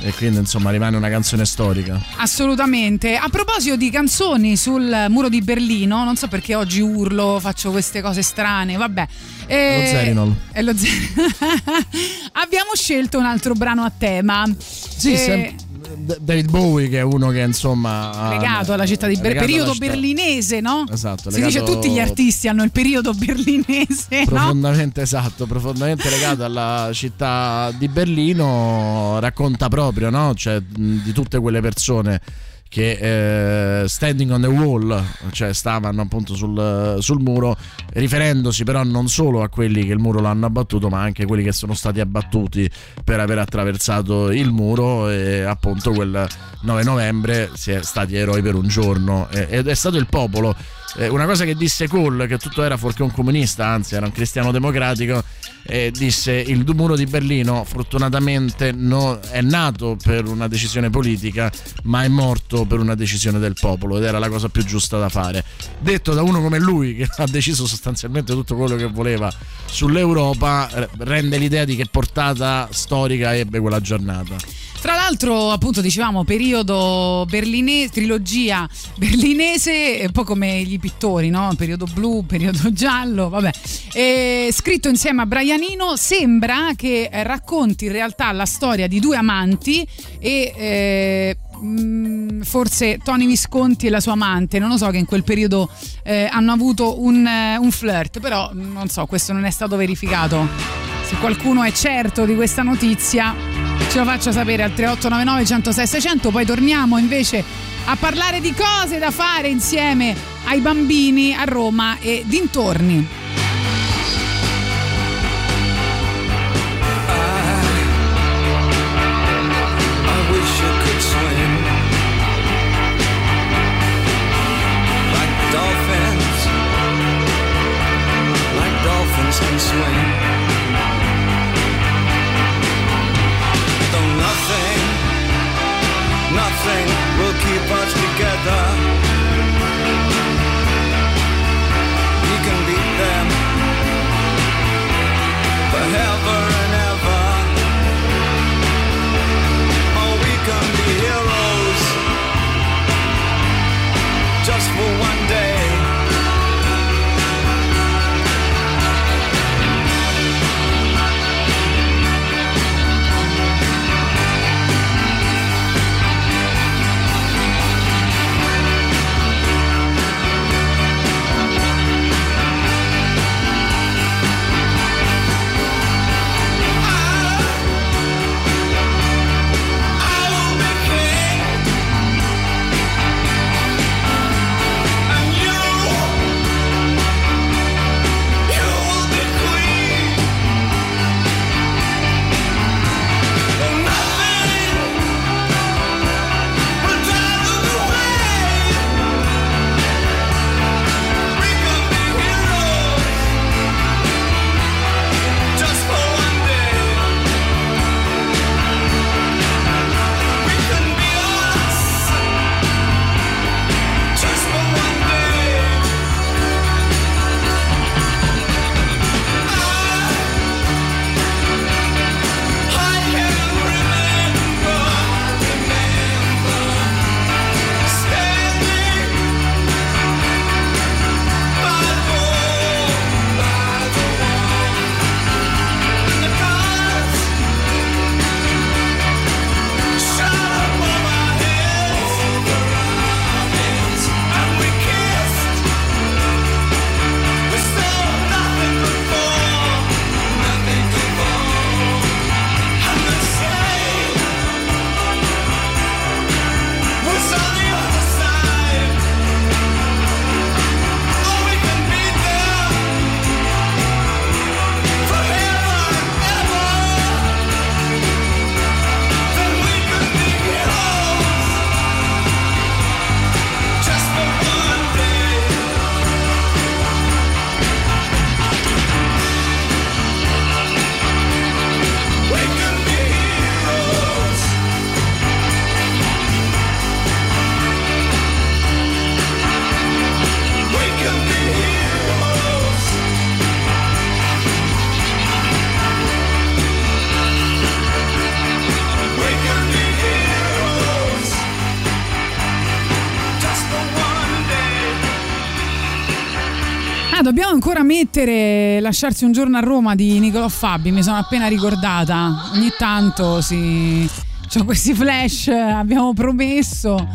E quindi insomma rimane una canzone storica. Assolutamente. A proposito di canzoni sul muro di Berlino, non so perché oggi urlo, faccio queste cose strane, vabbè. Eh, Lo Zerinol. è lo Ze- Abbiamo scelto un altro brano a tema. Sì, Eh, sem- D- David Bowie che è uno che insomma legato alla città di Berlino, periodo città- berlinese, no? Esatto, Si dice tutti gli artisti hanno il periodo berlinese, no? profondamente esatto, profondamente legato alla città di Berlino, racconta proprio, no? Cioè, di tutte quelle persone che eh, standing on the wall, cioè stavano appunto sul, sul muro, riferendosi però non solo a quelli che il muro l'hanno abbattuto, ma anche a quelli che sono stati abbattuti per aver attraversato il muro e appunto quel 9 novembre si è stati eroi per un giorno ed è stato il popolo. Eh, una cosa che disse Kohl, che tutto era fuorché un comunista, anzi era un cristiano democratico, eh, disse il muro di Berlino fortunatamente no- è nato per una decisione politica, ma è morto per una decisione del popolo ed era la cosa più giusta da fare. Detto da uno come lui, che ha deciso sostanzialmente tutto quello che voleva sull'Europa, eh, rende l'idea di che portata storica ebbe quella giornata. Tra l'altro, appunto, dicevamo periodo berlinese, trilogia berlinese, un po' come gli pittori, no? Periodo blu, periodo giallo, vabbè. E scritto insieme a Brian Eno, sembra che eh, racconti in realtà la storia di due amanti e eh, mh, forse Tony Visconti e la sua amante, non lo so che in quel periodo eh, hanno avuto un, eh, un flirt, però mh, non so, questo non è stato verificato. Se qualcuno è certo di questa notizia, ce lo faccia sapere al 3899 106 600. Poi torniamo invece a parlare di cose da fare insieme ai bambini a Roma e dintorni. Mettere Lasciarsi un giorno a Roma di Nicolò Fabi, mi sono appena ricordata. Ogni tanto si. C'ho questi flash, abbiamo promesso.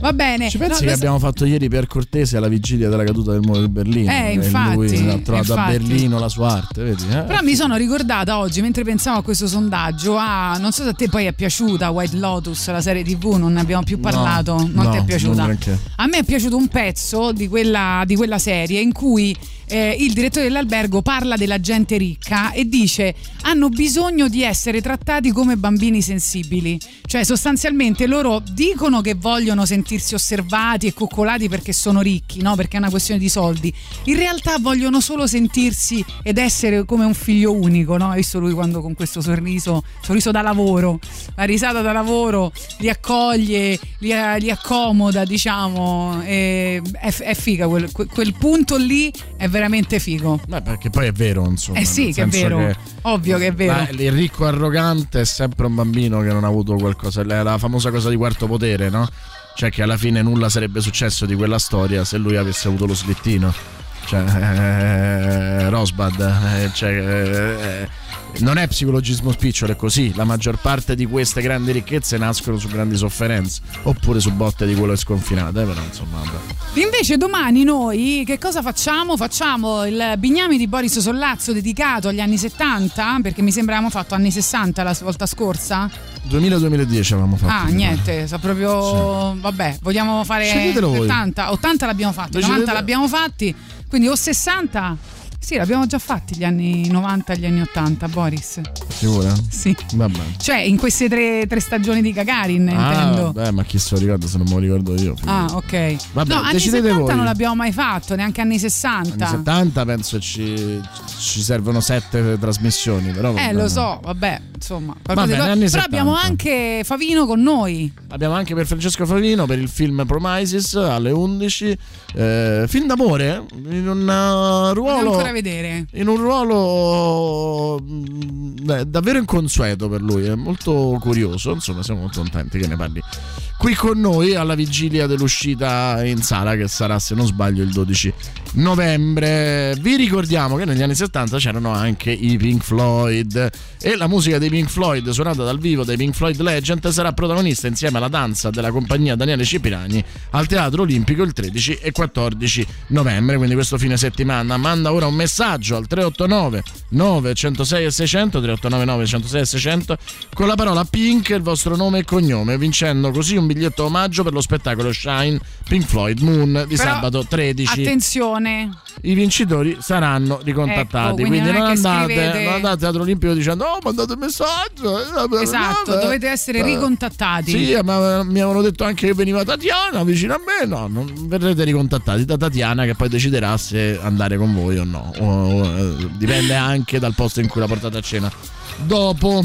Va bene. Ci pensi No, che lo- abbiamo fatto ieri per cortese alla vigilia della caduta del muro di Berlino? Eh, infatti, Lui ha trovato a infatti. Berlino la sua arte, vedi? eh? Però mi sono ricordata oggi, mentre pensavo a questo sondaggio, a, non so se a te poi è piaciuta White Lotus, la serie TV, non ne abbiamo più parlato, non no, ti è piaciuta? A me è piaciuto un pezzo di quella, di quella serie in cui eh, il direttore dell'albergo parla della gente ricca e dice hanno bisogno di essere trattati come bambini sensibili. Cioè sostanzialmente loro dicono che vogliono sentirsi osservati e coccolati perché sono ricchi, no? perché è una questione di soldi. In realtà vogliono solo sentirsi ed essere come un figlio unico. No? Hai visto lui quando con questo sorriso, sorriso da lavoro, la risata da lavoro, li accoglie, li, li accomoda, diciamo. è, è figa, quel, quel- quel punto lì è veramente figo. Beh, perché poi è vero, insomma. Eh sì, che è vero. che- Ovvio che è vero. Ma il ricco arrogante è sempre un bambino che non ha avuto qualcosa. La la famosa cosa di quarto potere, no? Cioè che alla fine nulla sarebbe successo di quella storia se lui avesse avuto lo slittino. Cioè, eh, Rosbad. eh, cioè, eh, non è psicologismo spicciolo, è così. La maggior parte di queste grandi ricchezze nascono su grandi sofferenze. Oppure su botte di quello sconfinate, eh, però insomma. Vabbè. Invece domani noi che cosa facciamo? Facciamo il Bignami di Boris Sollazzo dedicato agli anni 70, perché mi sembra avevamo fatto anni 60 la volta scorsa. 2000-2010 avevamo fatto. Ah, niente, sa proprio vabbè, vogliamo fare Sceglietelo voi. 80, 80 l'abbiamo fatti, Decidete- 90 l'abbiamo fatti, quindi o 60 Sì, l'abbiamo già fatti gli anni 90 e gli anni 80, Boris. Sicura? Sì. Vabbè. Cioè, in queste tre, tre stagioni di Gagarin, Ah, intendo. beh, ma chi se lo ricorda se non me lo ricordo io. Ah, ok. Vabbè, no, anni decidete 70 voi. non l'abbiamo mai fatto, neanche anni 60. Anni 70 penso ci, ci servono sette trasmissioni, però Eh, vabbè, lo so, vabbè, insomma. Va qualcosa di bene, co- anni Però 70. abbiamo anche Favino con noi. Abbiamo anche per Francesco Favino per il film Promises alle 11. Eh, film d'amore in un Voglio ruolo. ancora vedere. In un ruolo mm, eh, davvero inconsueto per lui, è molto curioso. Insomma, siamo molto contenti che ne parli qui con noi alla vigilia dell'uscita in sala, che sarà, se non sbaglio, il 12 novembre. Vi ricordiamo che negli anni 70 c'erano anche i Pink Floyd e la musica dei Pink Floyd, suonata dal vivo dai Pink Floyd Legend, sarà protagonista insieme alla danza della compagnia Daniele Cipirani al Teatro Olimpico il 13 e 14 novembre. Quindi questo fine settimana manda ora un messaggio al 389 906 e 600 389 906 e 600 con la parola Pink e il vostro nome e cognome, vincendo così un biglietto omaggio per lo spettacolo Shine Pink Floyd Moon di Però, sabato 13. Attenzione. I vincitori saranno ricontattati. Ecco, quindi quindi non non andate, scrivete- non andate al Teatro Olimpico dicendo Oh, mandate un messaggio. Esatto, Eh, dovete essere eh, ricontattati. Sì, ma mi avevano detto anche che veniva Tatiana vicino a me. No, non verrete ricontattati da Tatiana che poi deciderà se andare con voi o no. O- o, eh, dipende anche dal posto in cui la portate a cena. Dopo.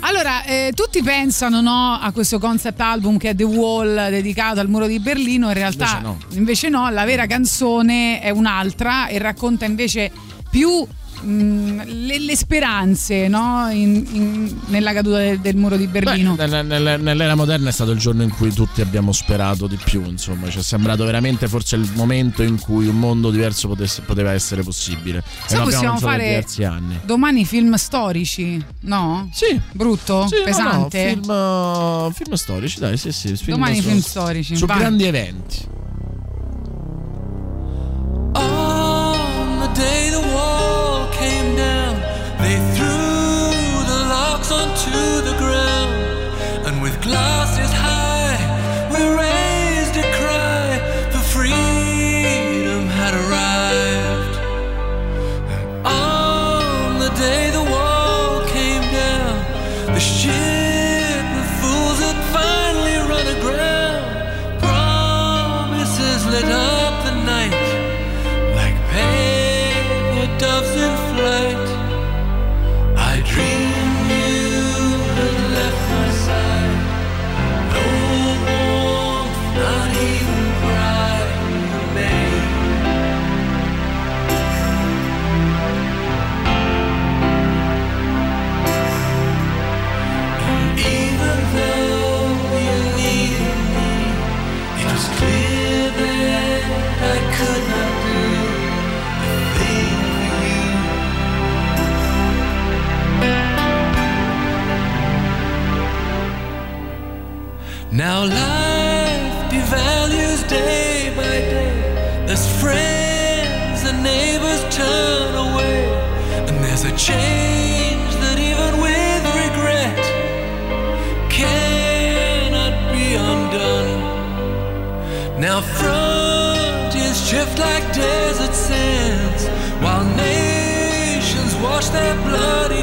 Allora, eh, tutti pensano no, a questo concept album che è The Wall dedicato al muro di Berlino, in realtà Invece no. invece no, la vera canzone è un'altra e racconta invece più mh, le, le speranze no, in- in- nella caduta del, del muro di Berlino. Beh, nel- nel- nell'era moderna è stato il giorno in cui tutti abbiamo sperato di più, insomma, ci è sembrato veramente forse il momento in cui un mondo diverso potesse- poteva essere possibile. Abbiamo possiamo fare diversi anni. domani film storici, no? Sì. Brutto? Sì, no, no, Pesante? film, film storici, dai, sì, sì. film Domani film storici, Su vai. grandi eventi. to the grave. Now life devalues day by day as friends and neighbors turn away, and there's a change that even with regret cannot be undone. Now frontiers drift like desert sands, while nations wash their bloodied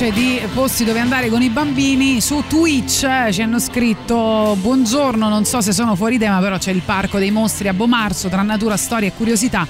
invece di posti dove andare con i bambini, su Twitch eh, ci hanno scritto buongiorno, non so se sono fuori tema, però c'è il Parco dei Mostri a Bomarzo tra natura, storia e curiosità.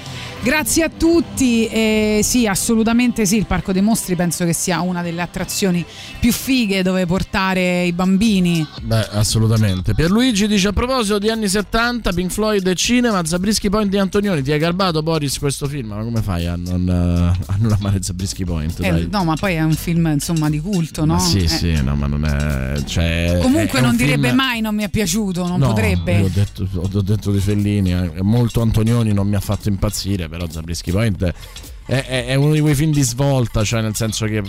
Grazie a tutti, e sì, assolutamente sì, il Parco dei Mostri penso che sia una delle attrazioni più fighe dove portare i bambini. Beh, assolutamente. Pierluigi dice a proposito di anni 70, Pink Floyd e cinema, Zabriskie Point di Antonioni, ti hai garbato Boris questo film? Ma come fai a non, eh, a non amare Zabriskie Point? Eh, no, ma poi è un film insomma di culto, no? Ma sì, Eh. sì, no, ma non è. Cioè, Comunque è- non direbbe film- mai non mi è piaciuto, non No, potrebbe. Ho detto, ho detto di Fellini, eh, molto Antonioni non mi ha fatto impazzire, però Zabriskie Point è, è- è uno di quei film di svolta, cioè nel senso che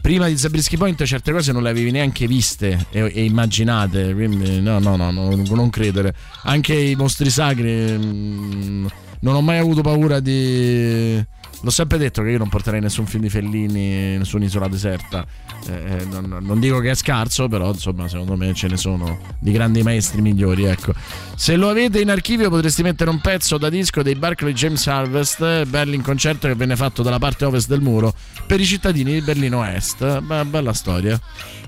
prima di Zabriskie Point certe cose non le avevi neanche viste e, e immaginate, quindi no, no, no, no, non credere. Anche i mostri sacri mm, non ho mai avuto paura di... L'ho sempre detto che io non porterei nessun film di Fellini su un'isola deserta. Eh, eh, non, non dico che è scarso, però insomma, secondo me ce ne sono di grandi maestri migliori. Ecco. Se lo avete in archivio, potresti mettere un pezzo da disco dei Barclay James Harvest, eh, belli in concerto che venne fatto dalla parte ovest del muro per i cittadini di Berlino Est. Be- bella storia.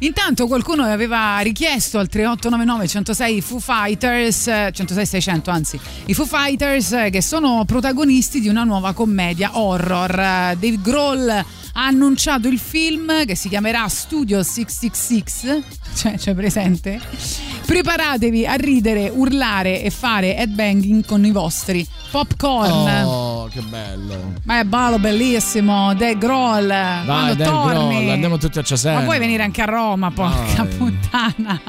Intanto qualcuno aveva richiesto al 3899 106 Foo Fighters, eh, 106 600 anzi, i Foo Fighters eh, che sono protagonisti di una nuova commedia horror. Eh, Dave Grohl ha annunciato il film che si chiamerà Studio 666, cioè c'è presente? Preparatevi a ridere, urlare e fare headbanging con i vostri popcorn. Oh, che bello. Ma è bello, bellissimo, Dave Grohl. Vai, quando Dave torni. Grohl, andiamo tutti a Cesena. Ma puoi venire anche a Roma, porca Dai. puttana.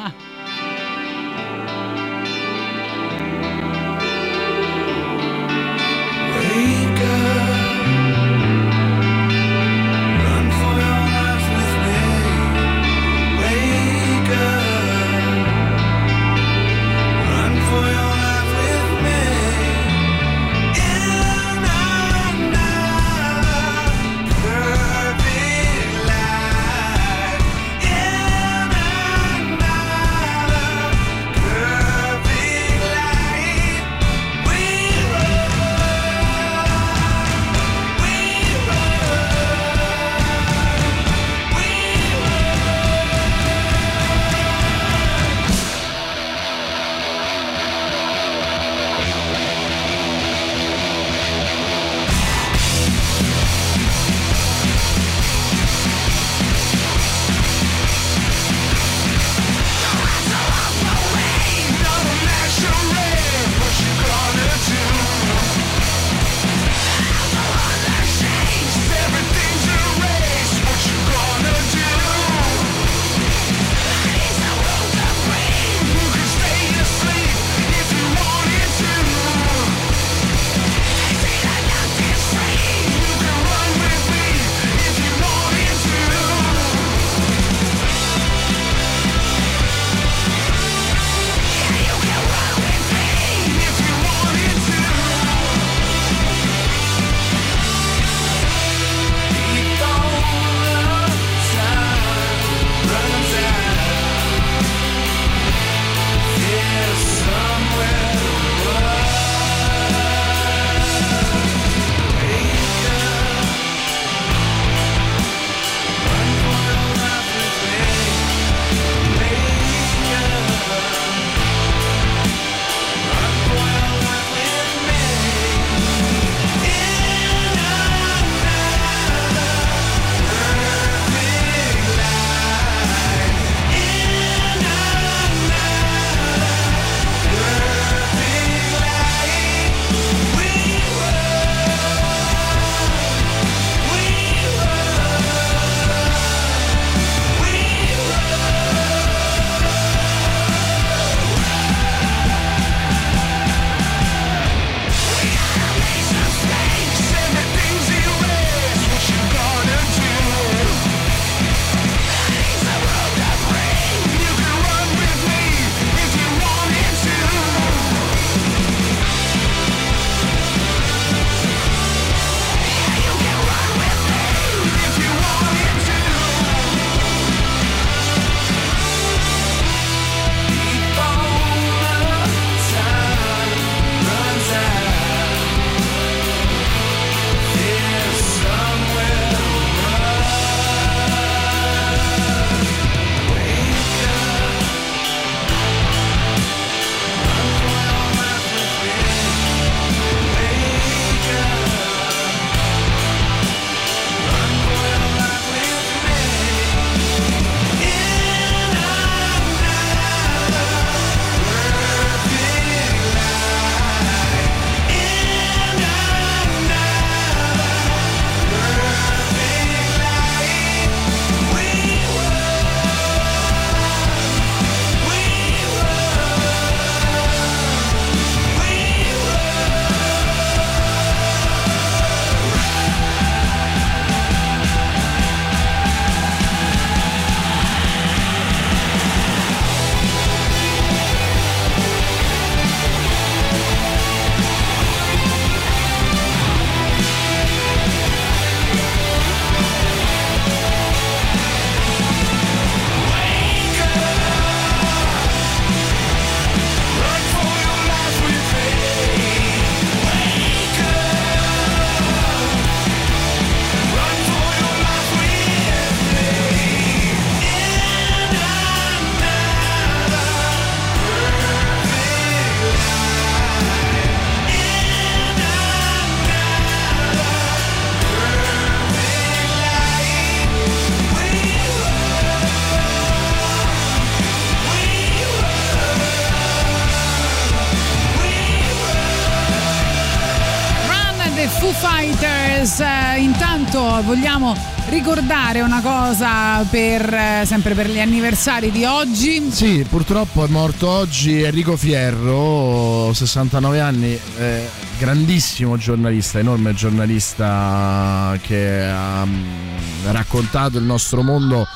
Vogliamo ricordare una cosa per eh, sempre per gli anniversari di oggi. Sì, purtroppo è morto oggi Enrico Fierro, 69 anni, eh, grandissimo giornalista, enorme giornalista che ha mm, raccontato il nostro mondo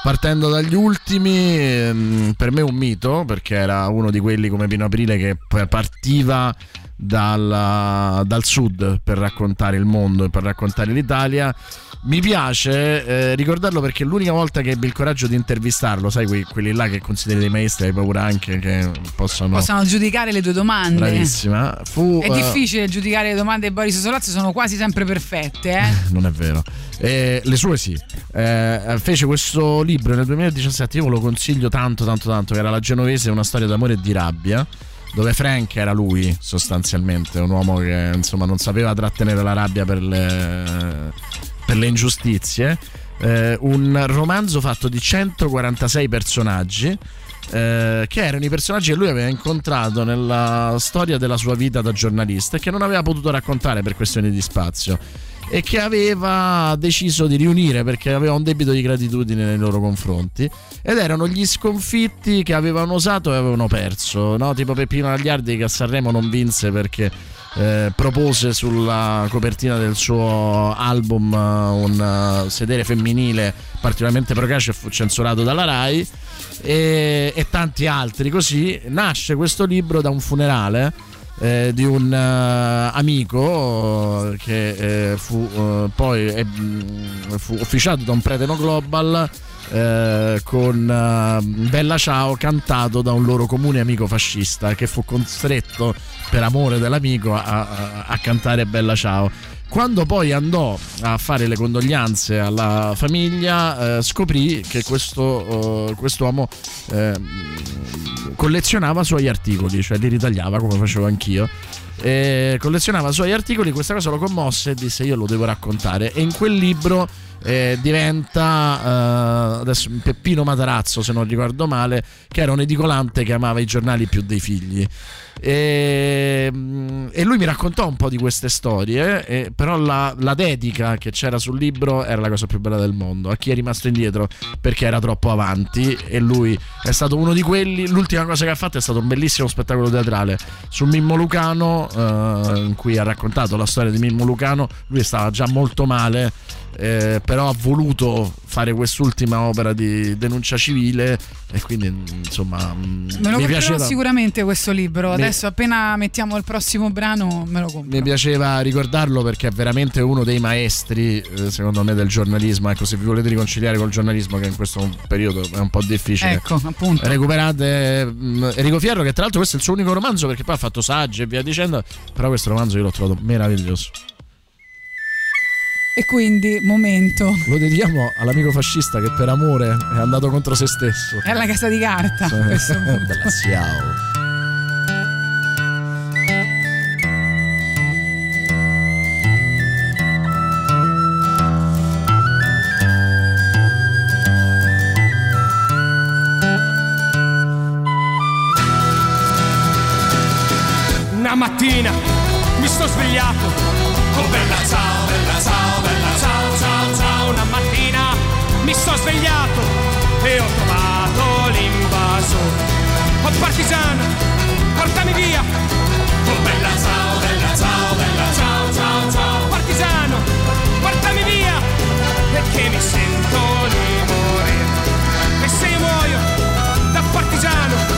partendo dagli ultimi, ehm, per me un mito, perché era uno di quelli come Pino Aprile che partiva dal, dal sud per raccontare il mondo e per raccontare l'Italia. Mi piace eh, ricordarlo perché l'unica volta che ebbi il coraggio di intervistarlo, sai, que- quelli là che consideri dei maestri, hai paura anche che possano. Possano giudicare le tue domande. Bravissima. Fu, È eh, difficile giudicare le domande di Boris Solazzi, sono quasi sempre perfette, eh? non è vero. Eh, le sue sì. Eh, fece questo libro nel 2017, io ve lo consiglio tanto, tanto, tanto, che era La Genovese, una storia d'amore e di rabbia. Dove Frank era lui sostanzialmente, un uomo che insomma non sapeva trattenere la rabbia per le, per le ingiustizie. Eh, un romanzo fatto di 146 personaggi. eh, che erano i personaggi che lui aveva incontrato nella storia della sua vita da giornalista e che non aveva potuto raccontare per questioni di spazio e che aveva deciso di riunire perché aveva un debito di gratitudine nei loro confronti ed erano gli sconfitti che avevano usato e avevano perso no? tipo Peppino Gagliardi che a Sanremo non vinse perché eh, propose sulla copertina del suo album eh, un eh, sedere femminile particolarmente procace e fu censurato dalla RAI e, e tanti altri così nasce questo libro da un funerale eh, di un eh, amico che eh, fu eh, poi eh, fu ufficiato da un prete no global eh, con Bella Ciao cantato da un loro comune amico fascista che fu costretto per amore dell'amico a, a- a cantare Bella Ciao. Quando poi andò a fare le condoglianze alla famiglia, eh, scoprì che questo eh, quest'uomo eh, collezionava suoi articoli, cioè li ritagliava come facevo anch'io. Collezionava suoi articoli, questa cosa lo commosse e disse io lo devo raccontare. E in quel libro eh, diventa eh, adesso Peppino Matarazzo, se non ricordo male, che era un edicolante che amava i giornali più dei figli. E, mm, e lui mi raccontò un po' di queste storie, e- però la, la dedica che c'era sul libro era la cosa più bella del mondo. A chi è rimasto indietro perché era troppo avanti, e lui è stato uno di quelli. L'ultima cosa che ha fatto è stato un bellissimo spettacolo teatrale su Mimmo Lucano, eh, in cui ha raccontato la storia di Mimmo Lucano. Lui stava già molto male. Eh, però ha voluto fare quest'ultima opera di denuncia civile e quindi insomma mm, Me lo mi piaceva sicuramente questo libro. Mi- Adesso appena mettiamo il prossimo brano me lo compro. Mi piaceva ricordarlo perché è veramente uno dei maestri, eh, secondo me, del giornalismo. Ecco, se vi volete riconciliare col giornalismo, che in questo periodo è un po' difficile. Ecco, appunto. Recuperate mm, Enrico Fierro, che tra l'altro questo è il suo unico romanzo, perché poi ha fatto saggi e via dicendo. Però questo romanzo io l'ho trovato meraviglioso. E quindi, momento. Lo dedichiamo all'amico fascista che per amore è andato contro se stesso. È la casa di carta. punto. Bella ciao. Partigiano, portami via. Oh bella ciao, bella ciao, bella ciao, ciao, ciao. Partigiano, portami via. Perché mi sento di morire. E se io muoio da partigiano.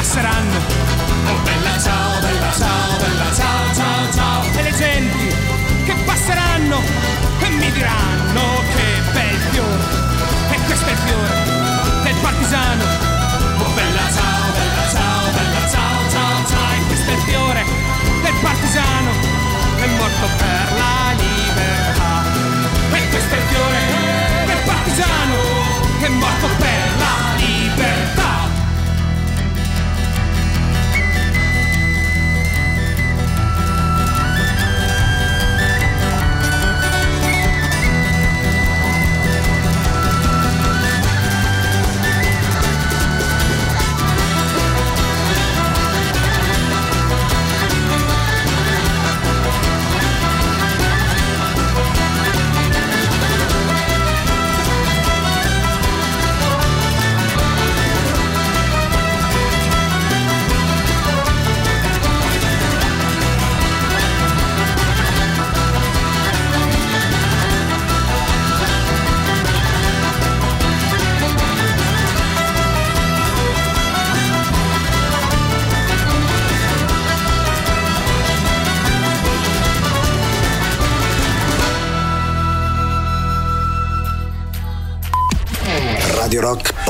passeranno. Oh bella ciao, bella ciao, bella ciao, ciao, ciao. E le genti che passeranno e mi diranno che bel fiore. E questo è il fiore del partigiano. Oh bella ciao, bella ciao, bella ciao, ciao, ciao. E questo è il fiore del partigiano. È morto per la libertà. E questo è il fiore del partigiano. È morto per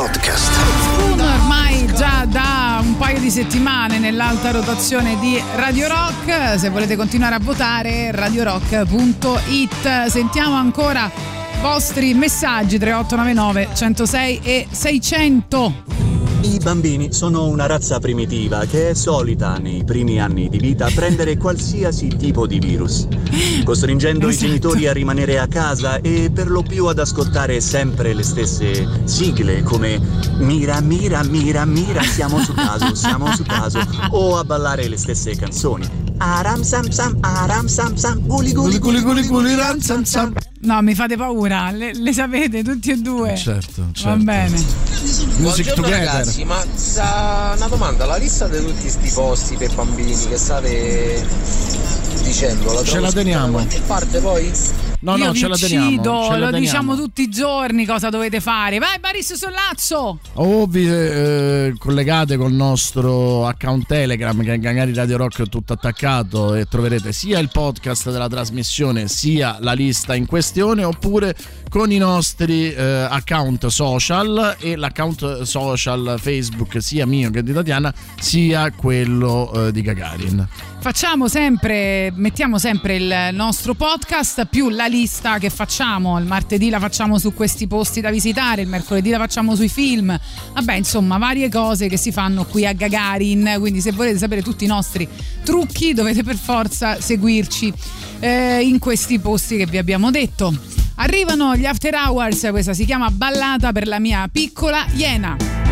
Podcast. Spoon ormai già da un paio di settimane nell'alta rotazione di Radio Rock. Se volete continuare a votare, radiorock.it. Sentiamo ancora i vostri messaggi 3899 106 e 600. I bambini sono una razza primitiva che è solita nei primi anni di vita prendere qualsiasi tipo di virus, costringendo i Esatto. genitori a rimanere a casa e per lo più ad ascoltare sempre le stesse sigle come Mira, mira, mira, mira, siamo su caso, siamo su caso, o a ballare le stesse canzoni. Aram sam sam, aram sam sam, guli guli guli guli guli ram sam sam. No, mi fate paura, le, le sapete tutti e due. Certo, Va certo. bene. Buongiorno ragazzi, ma sa una domanda, la lista di tutti questi posti per bambini che state dicendo, la Ce la teniamo. da qualche parte poi? No, Io no, vi ce la teniamo. ce la lo teniamo. diciamo tutti i giorni cosa dovete fare. Vai Baris Sollazzo! O vi eh, collegate col nostro account Telegram che è Gangari Radio Rock tutto attaccato e troverete sia il podcast della trasmissione sia la lista in questione oppure con i nostri eh, account social e l'account social Facebook sia mio che di Tatiana sia quello eh, di Gagarin. Facciamo sempre, mettiamo sempre il nostro podcast più la lista che facciamo. Il martedì la facciamo su questi posti da visitare, il mercoledì la facciamo sui film. Vabbè, insomma, varie cose che si fanno qui a Gagarin. Quindi, se volete sapere tutti i nostri trucchi, dovete per forza seguirci eh, in questi posti che vi abbiamo detto. Arrivano gli after hours, questa si chiama Ballata per la mia piccola Iena.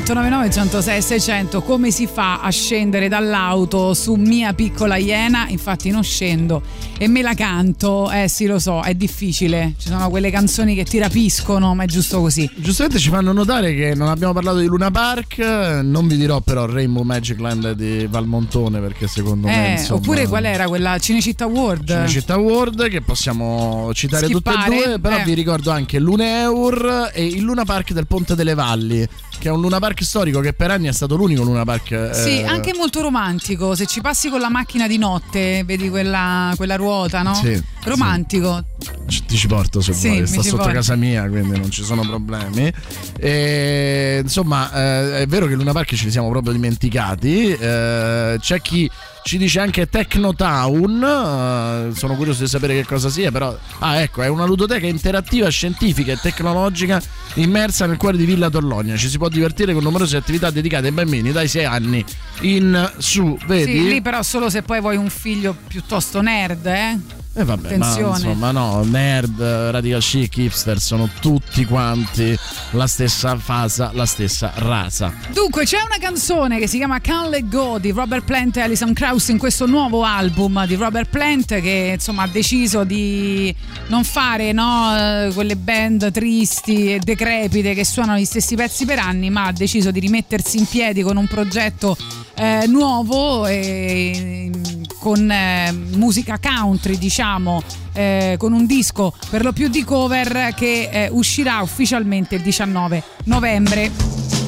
3899 106 600 come si fa a scendere dall'auto su mia piccola iena. Infatti non scendo e me la canto. Eh sì, lo so, è difficile. Ci sono quelle canzoni che ti rapiscono, ma è giusto così. Giustamente ci fanno notare che non abbiamo parlato di Luna Park, non vi dirò però Rainbow Magic Land di Valmontone perché secondo me... Eh, insomma, oppure qual era quella Cinecittà World? Cinecittà World che possiamo citare tutte e due, però Eh. vi ricordo anche Luneur e il Luna Park del Ponte delle Valli, che è un Luna Park storico che per anni è stato l'unico Luna Park. Sì, eh, anche molto romantico. Se ci passi con la macchina di notte, vedi quella, quella ruota, no? Sì, romantico. ci- ti ci porto se Sì, vuoi, sta sotto porti. casa mia, quindi non ci sono problemi. E, insomma, eh, è vero che Luna Park ce li siamo proprio dimenticati. eh, c'è chi ci dice anche Technotown. eh, sono curioso di sapere che cosa sia, però. Ah, ecco, è una ludoteca interattiva, scientifica e tecnologica immersa nel cuore di Villa Torlonia. Ci si può divertire con numerose attività dedicate ai bambini dai 6 anni in su, vedi? Sì, lì però solo se poi vuoi un figlio piuttosto nerd, eh? E vabbè, ma Attenzione. insomma, no, nerd, radical chic, hipster sono tutti quanti la stessa fasa, la stessa razza. Dunque, c'è una canzone che si chiama Can't Let Go di Robert Plant e Alison Krauss in questo nuovo album di Robert Plant che insomma ha deciso di non fare no, eh, quelle band tristi e decrepite che suonano gli stessi pezzi per anni, ma ha deciso di rimettersi in piedi con un progetto eh, nuovo e, mm, con eh, musica country, diciamo, eh, con un disco per lo più di cover che eh, uscirà ufficialmente il 19 novembre.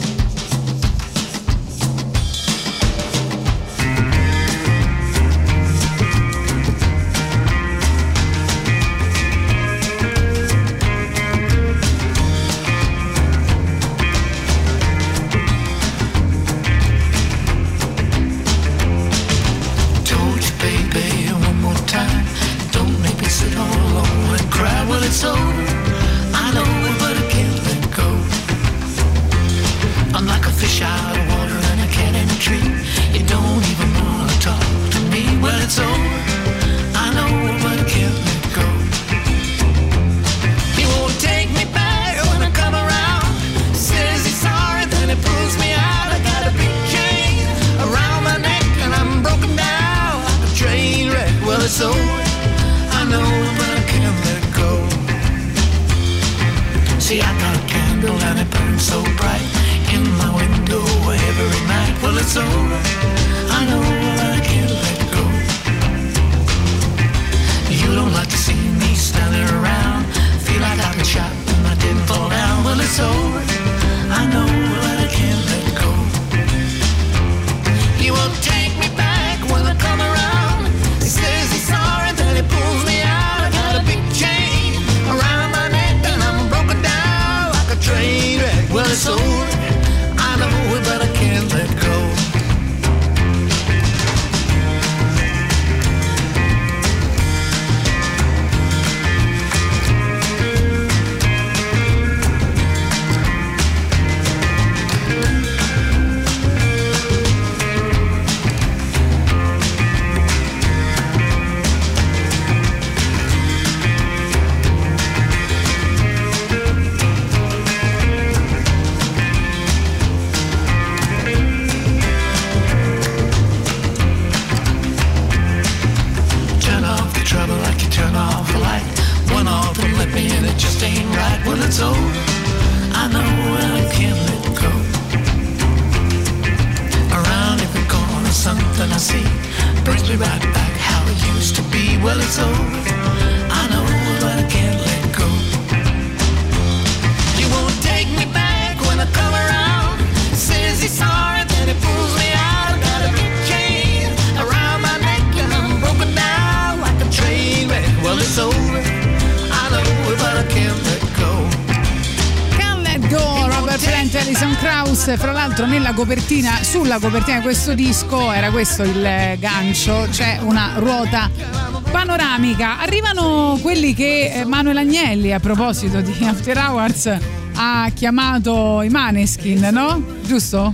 Nella copertina, sulla copertina di questo disco, era questo il gancio, c'è una ruota panoramica. Arrivano quelli che eh, Manuel Agnelli, a proposito di After Hours, ha chiamato i Maneskin, no? Giusto?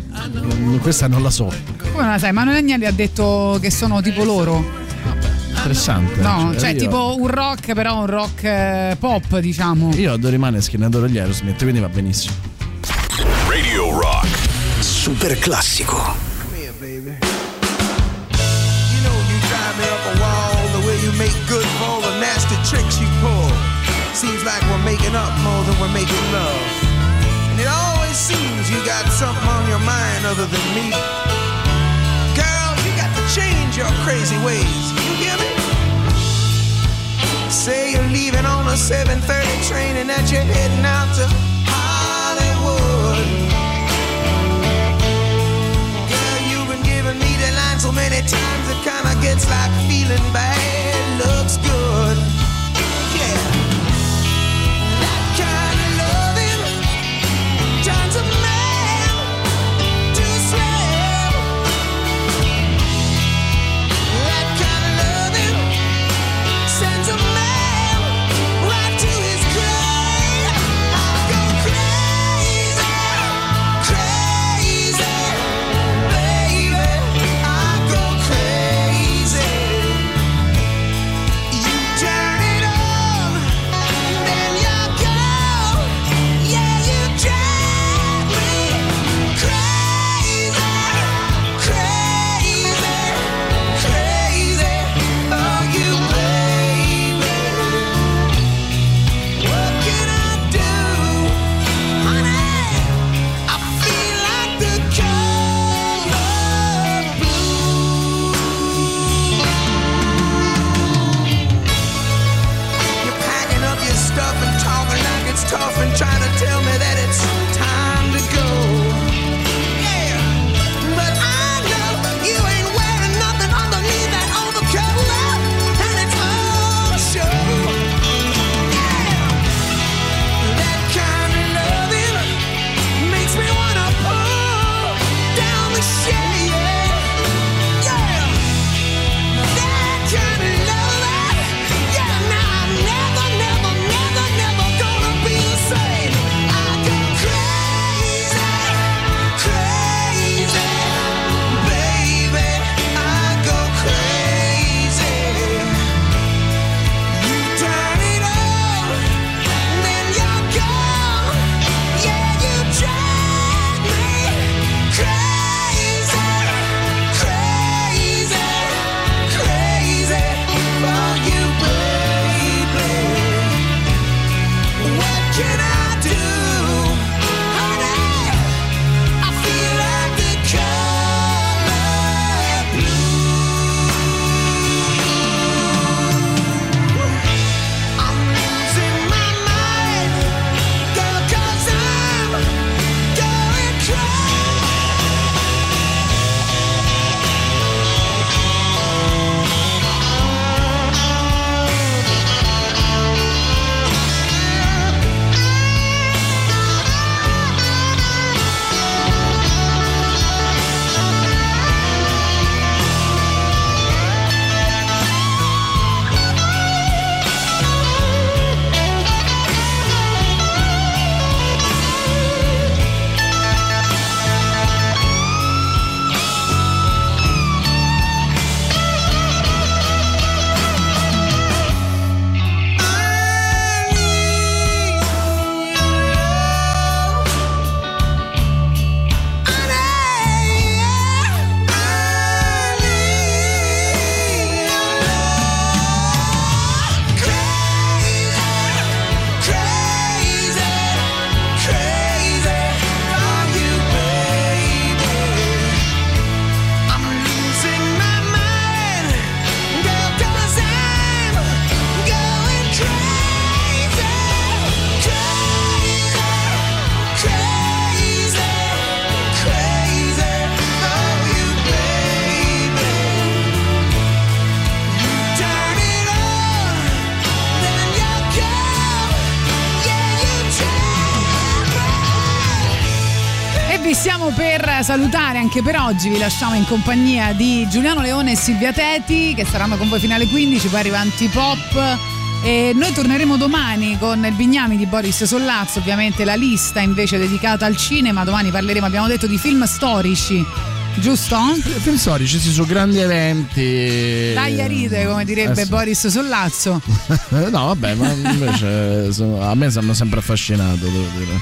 Mm, Questa non la so. Come non la sai? Manuel Agnelli ha detto che sono tipo loro. Interessante. No, Cioè, cioè io- tipo un rock, però un rock eh, pop, diciamo. Io adoro i Maneskin, adoro gli Aerosmith, quindi va benissimo. You pull. Seems like we're making up more than we're making love. And it always seems you got something on your mind other than me. Girl, you got to change your crazy ways. You hear me? Say you're leaving on a 7:30 train and that you're heading out to times it kinda gets like feeling bad looks good. Anche per oggi, vi lasciamo in compagnia di Giuliano Leone e Silvia Teti che saranno con voi fino alle 15, poi arriva Antipop e noi torneremo domani con il Bignami di Boris Sollazzo, ovviamente la lista invece dedicata al cinema, domani parleremo, abbiamo detto, di film storici Giusto? Film storici, sì, su grandi eventi. Dai a ride, come direbbe Eh, sì. Boris Sollazzo. no, vabbè, ma invece sono- a me hanno sempre affascinato, devo dire.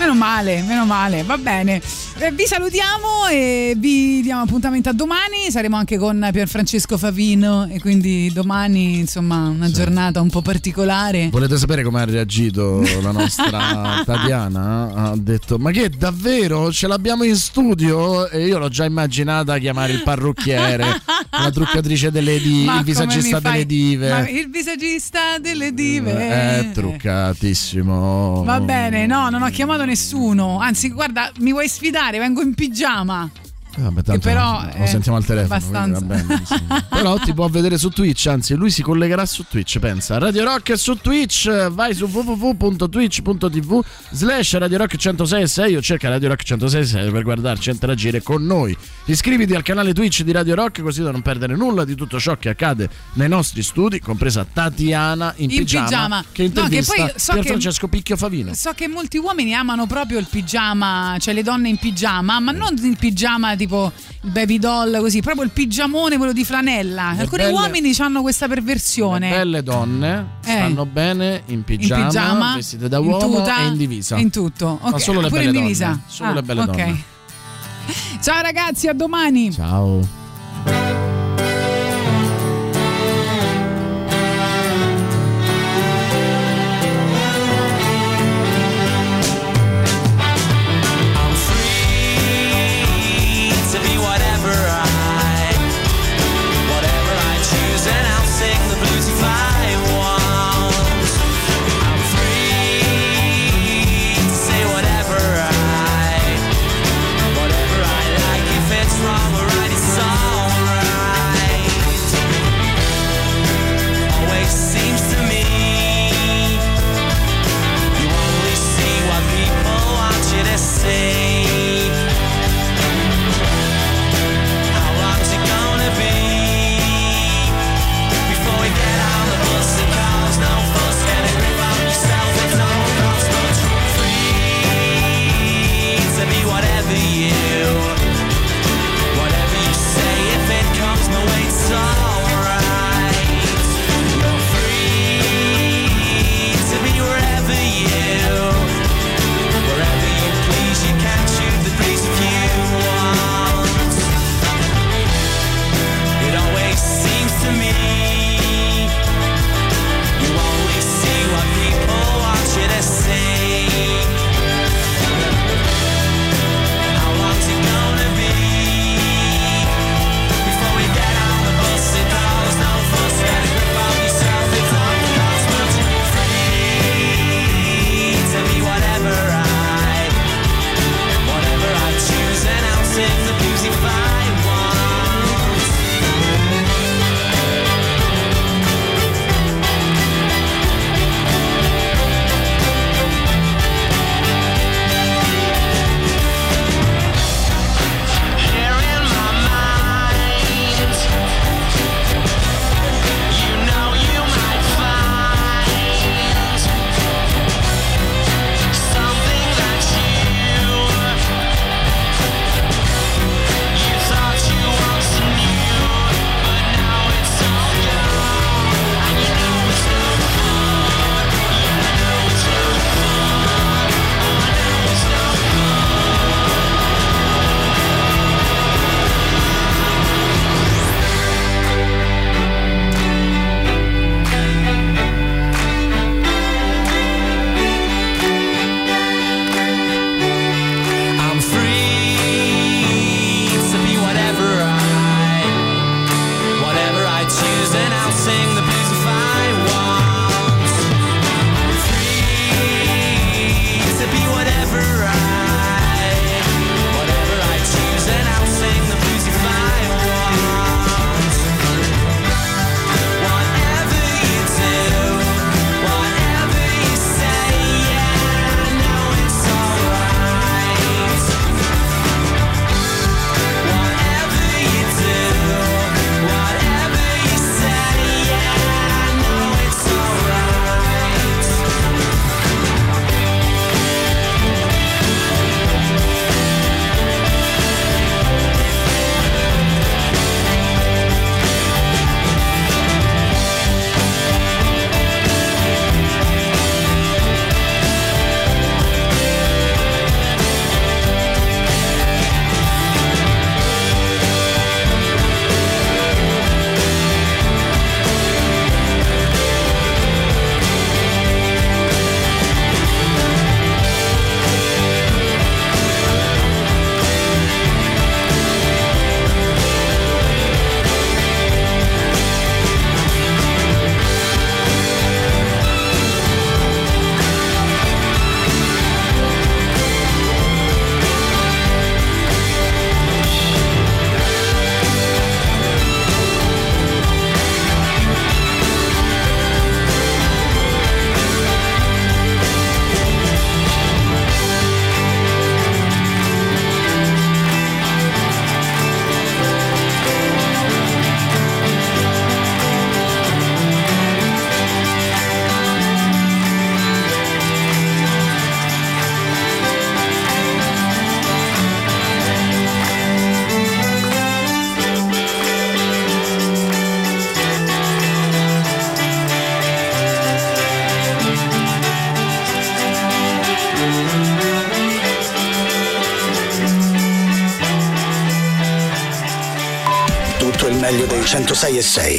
Meno male, meno male, va bene. Eh, vi salutiamo e vi diamo appuntamento a domani. Saremo anche con Pierfrancesco Favino e quindi domani, insomma, una giornata un po' particolare. Volete sapere come ha reagito la nostra Tatiana? Ha detto: Ma che davvero ce l'abbiamo in studio? E io l'ho già immaginata chiamare il parrucchiere, la truccatrice delle dive, il visagista delle dive. Ma il visagista delle dive. È truccatissimo. Va bene, no, non ho chiamato nessuno. Anzi, guarda, mi vuoi sfidare? Vengo in pigiama. Eh, Vabbè, tanto però lo è sentiamo al telefono. quindi bene. Però ti può vedere su Twitch, anzi, lui si collegherà su Twitch. Pensa, Radio Rock è su Twitch. Vai su www.twitch.tv slash Radio Rock 106 o cerca Radio Rock 106 per guardarci e interagire con noi. Iscriviti al canale Twitch di Radio Rock così da non perdere nulla di tutto ciò che accade nei nostri studi, compresa Tatiana in, In pigiama. che No, che intervista poi so Pier che- Francesco Picchio Favino. So che molti uomini amano proprio il pigiama, cioè le donne in pigiama, ma non il pigiama tipo il baby doll così, proprio il pigiamone quello di flanella. Le Alcuni belle- uomini hanno questa Le perversione. belle donne Eh. stanno bene in in pigiama, pigiama, vestite da in uomo tuta, e in divisa. in tutto. Ma Ok, solo le pure belle in divisa. donne. Solo Ah, le belle ok. donne. Ciao ragazzi, a domani. Ciao. Say you say.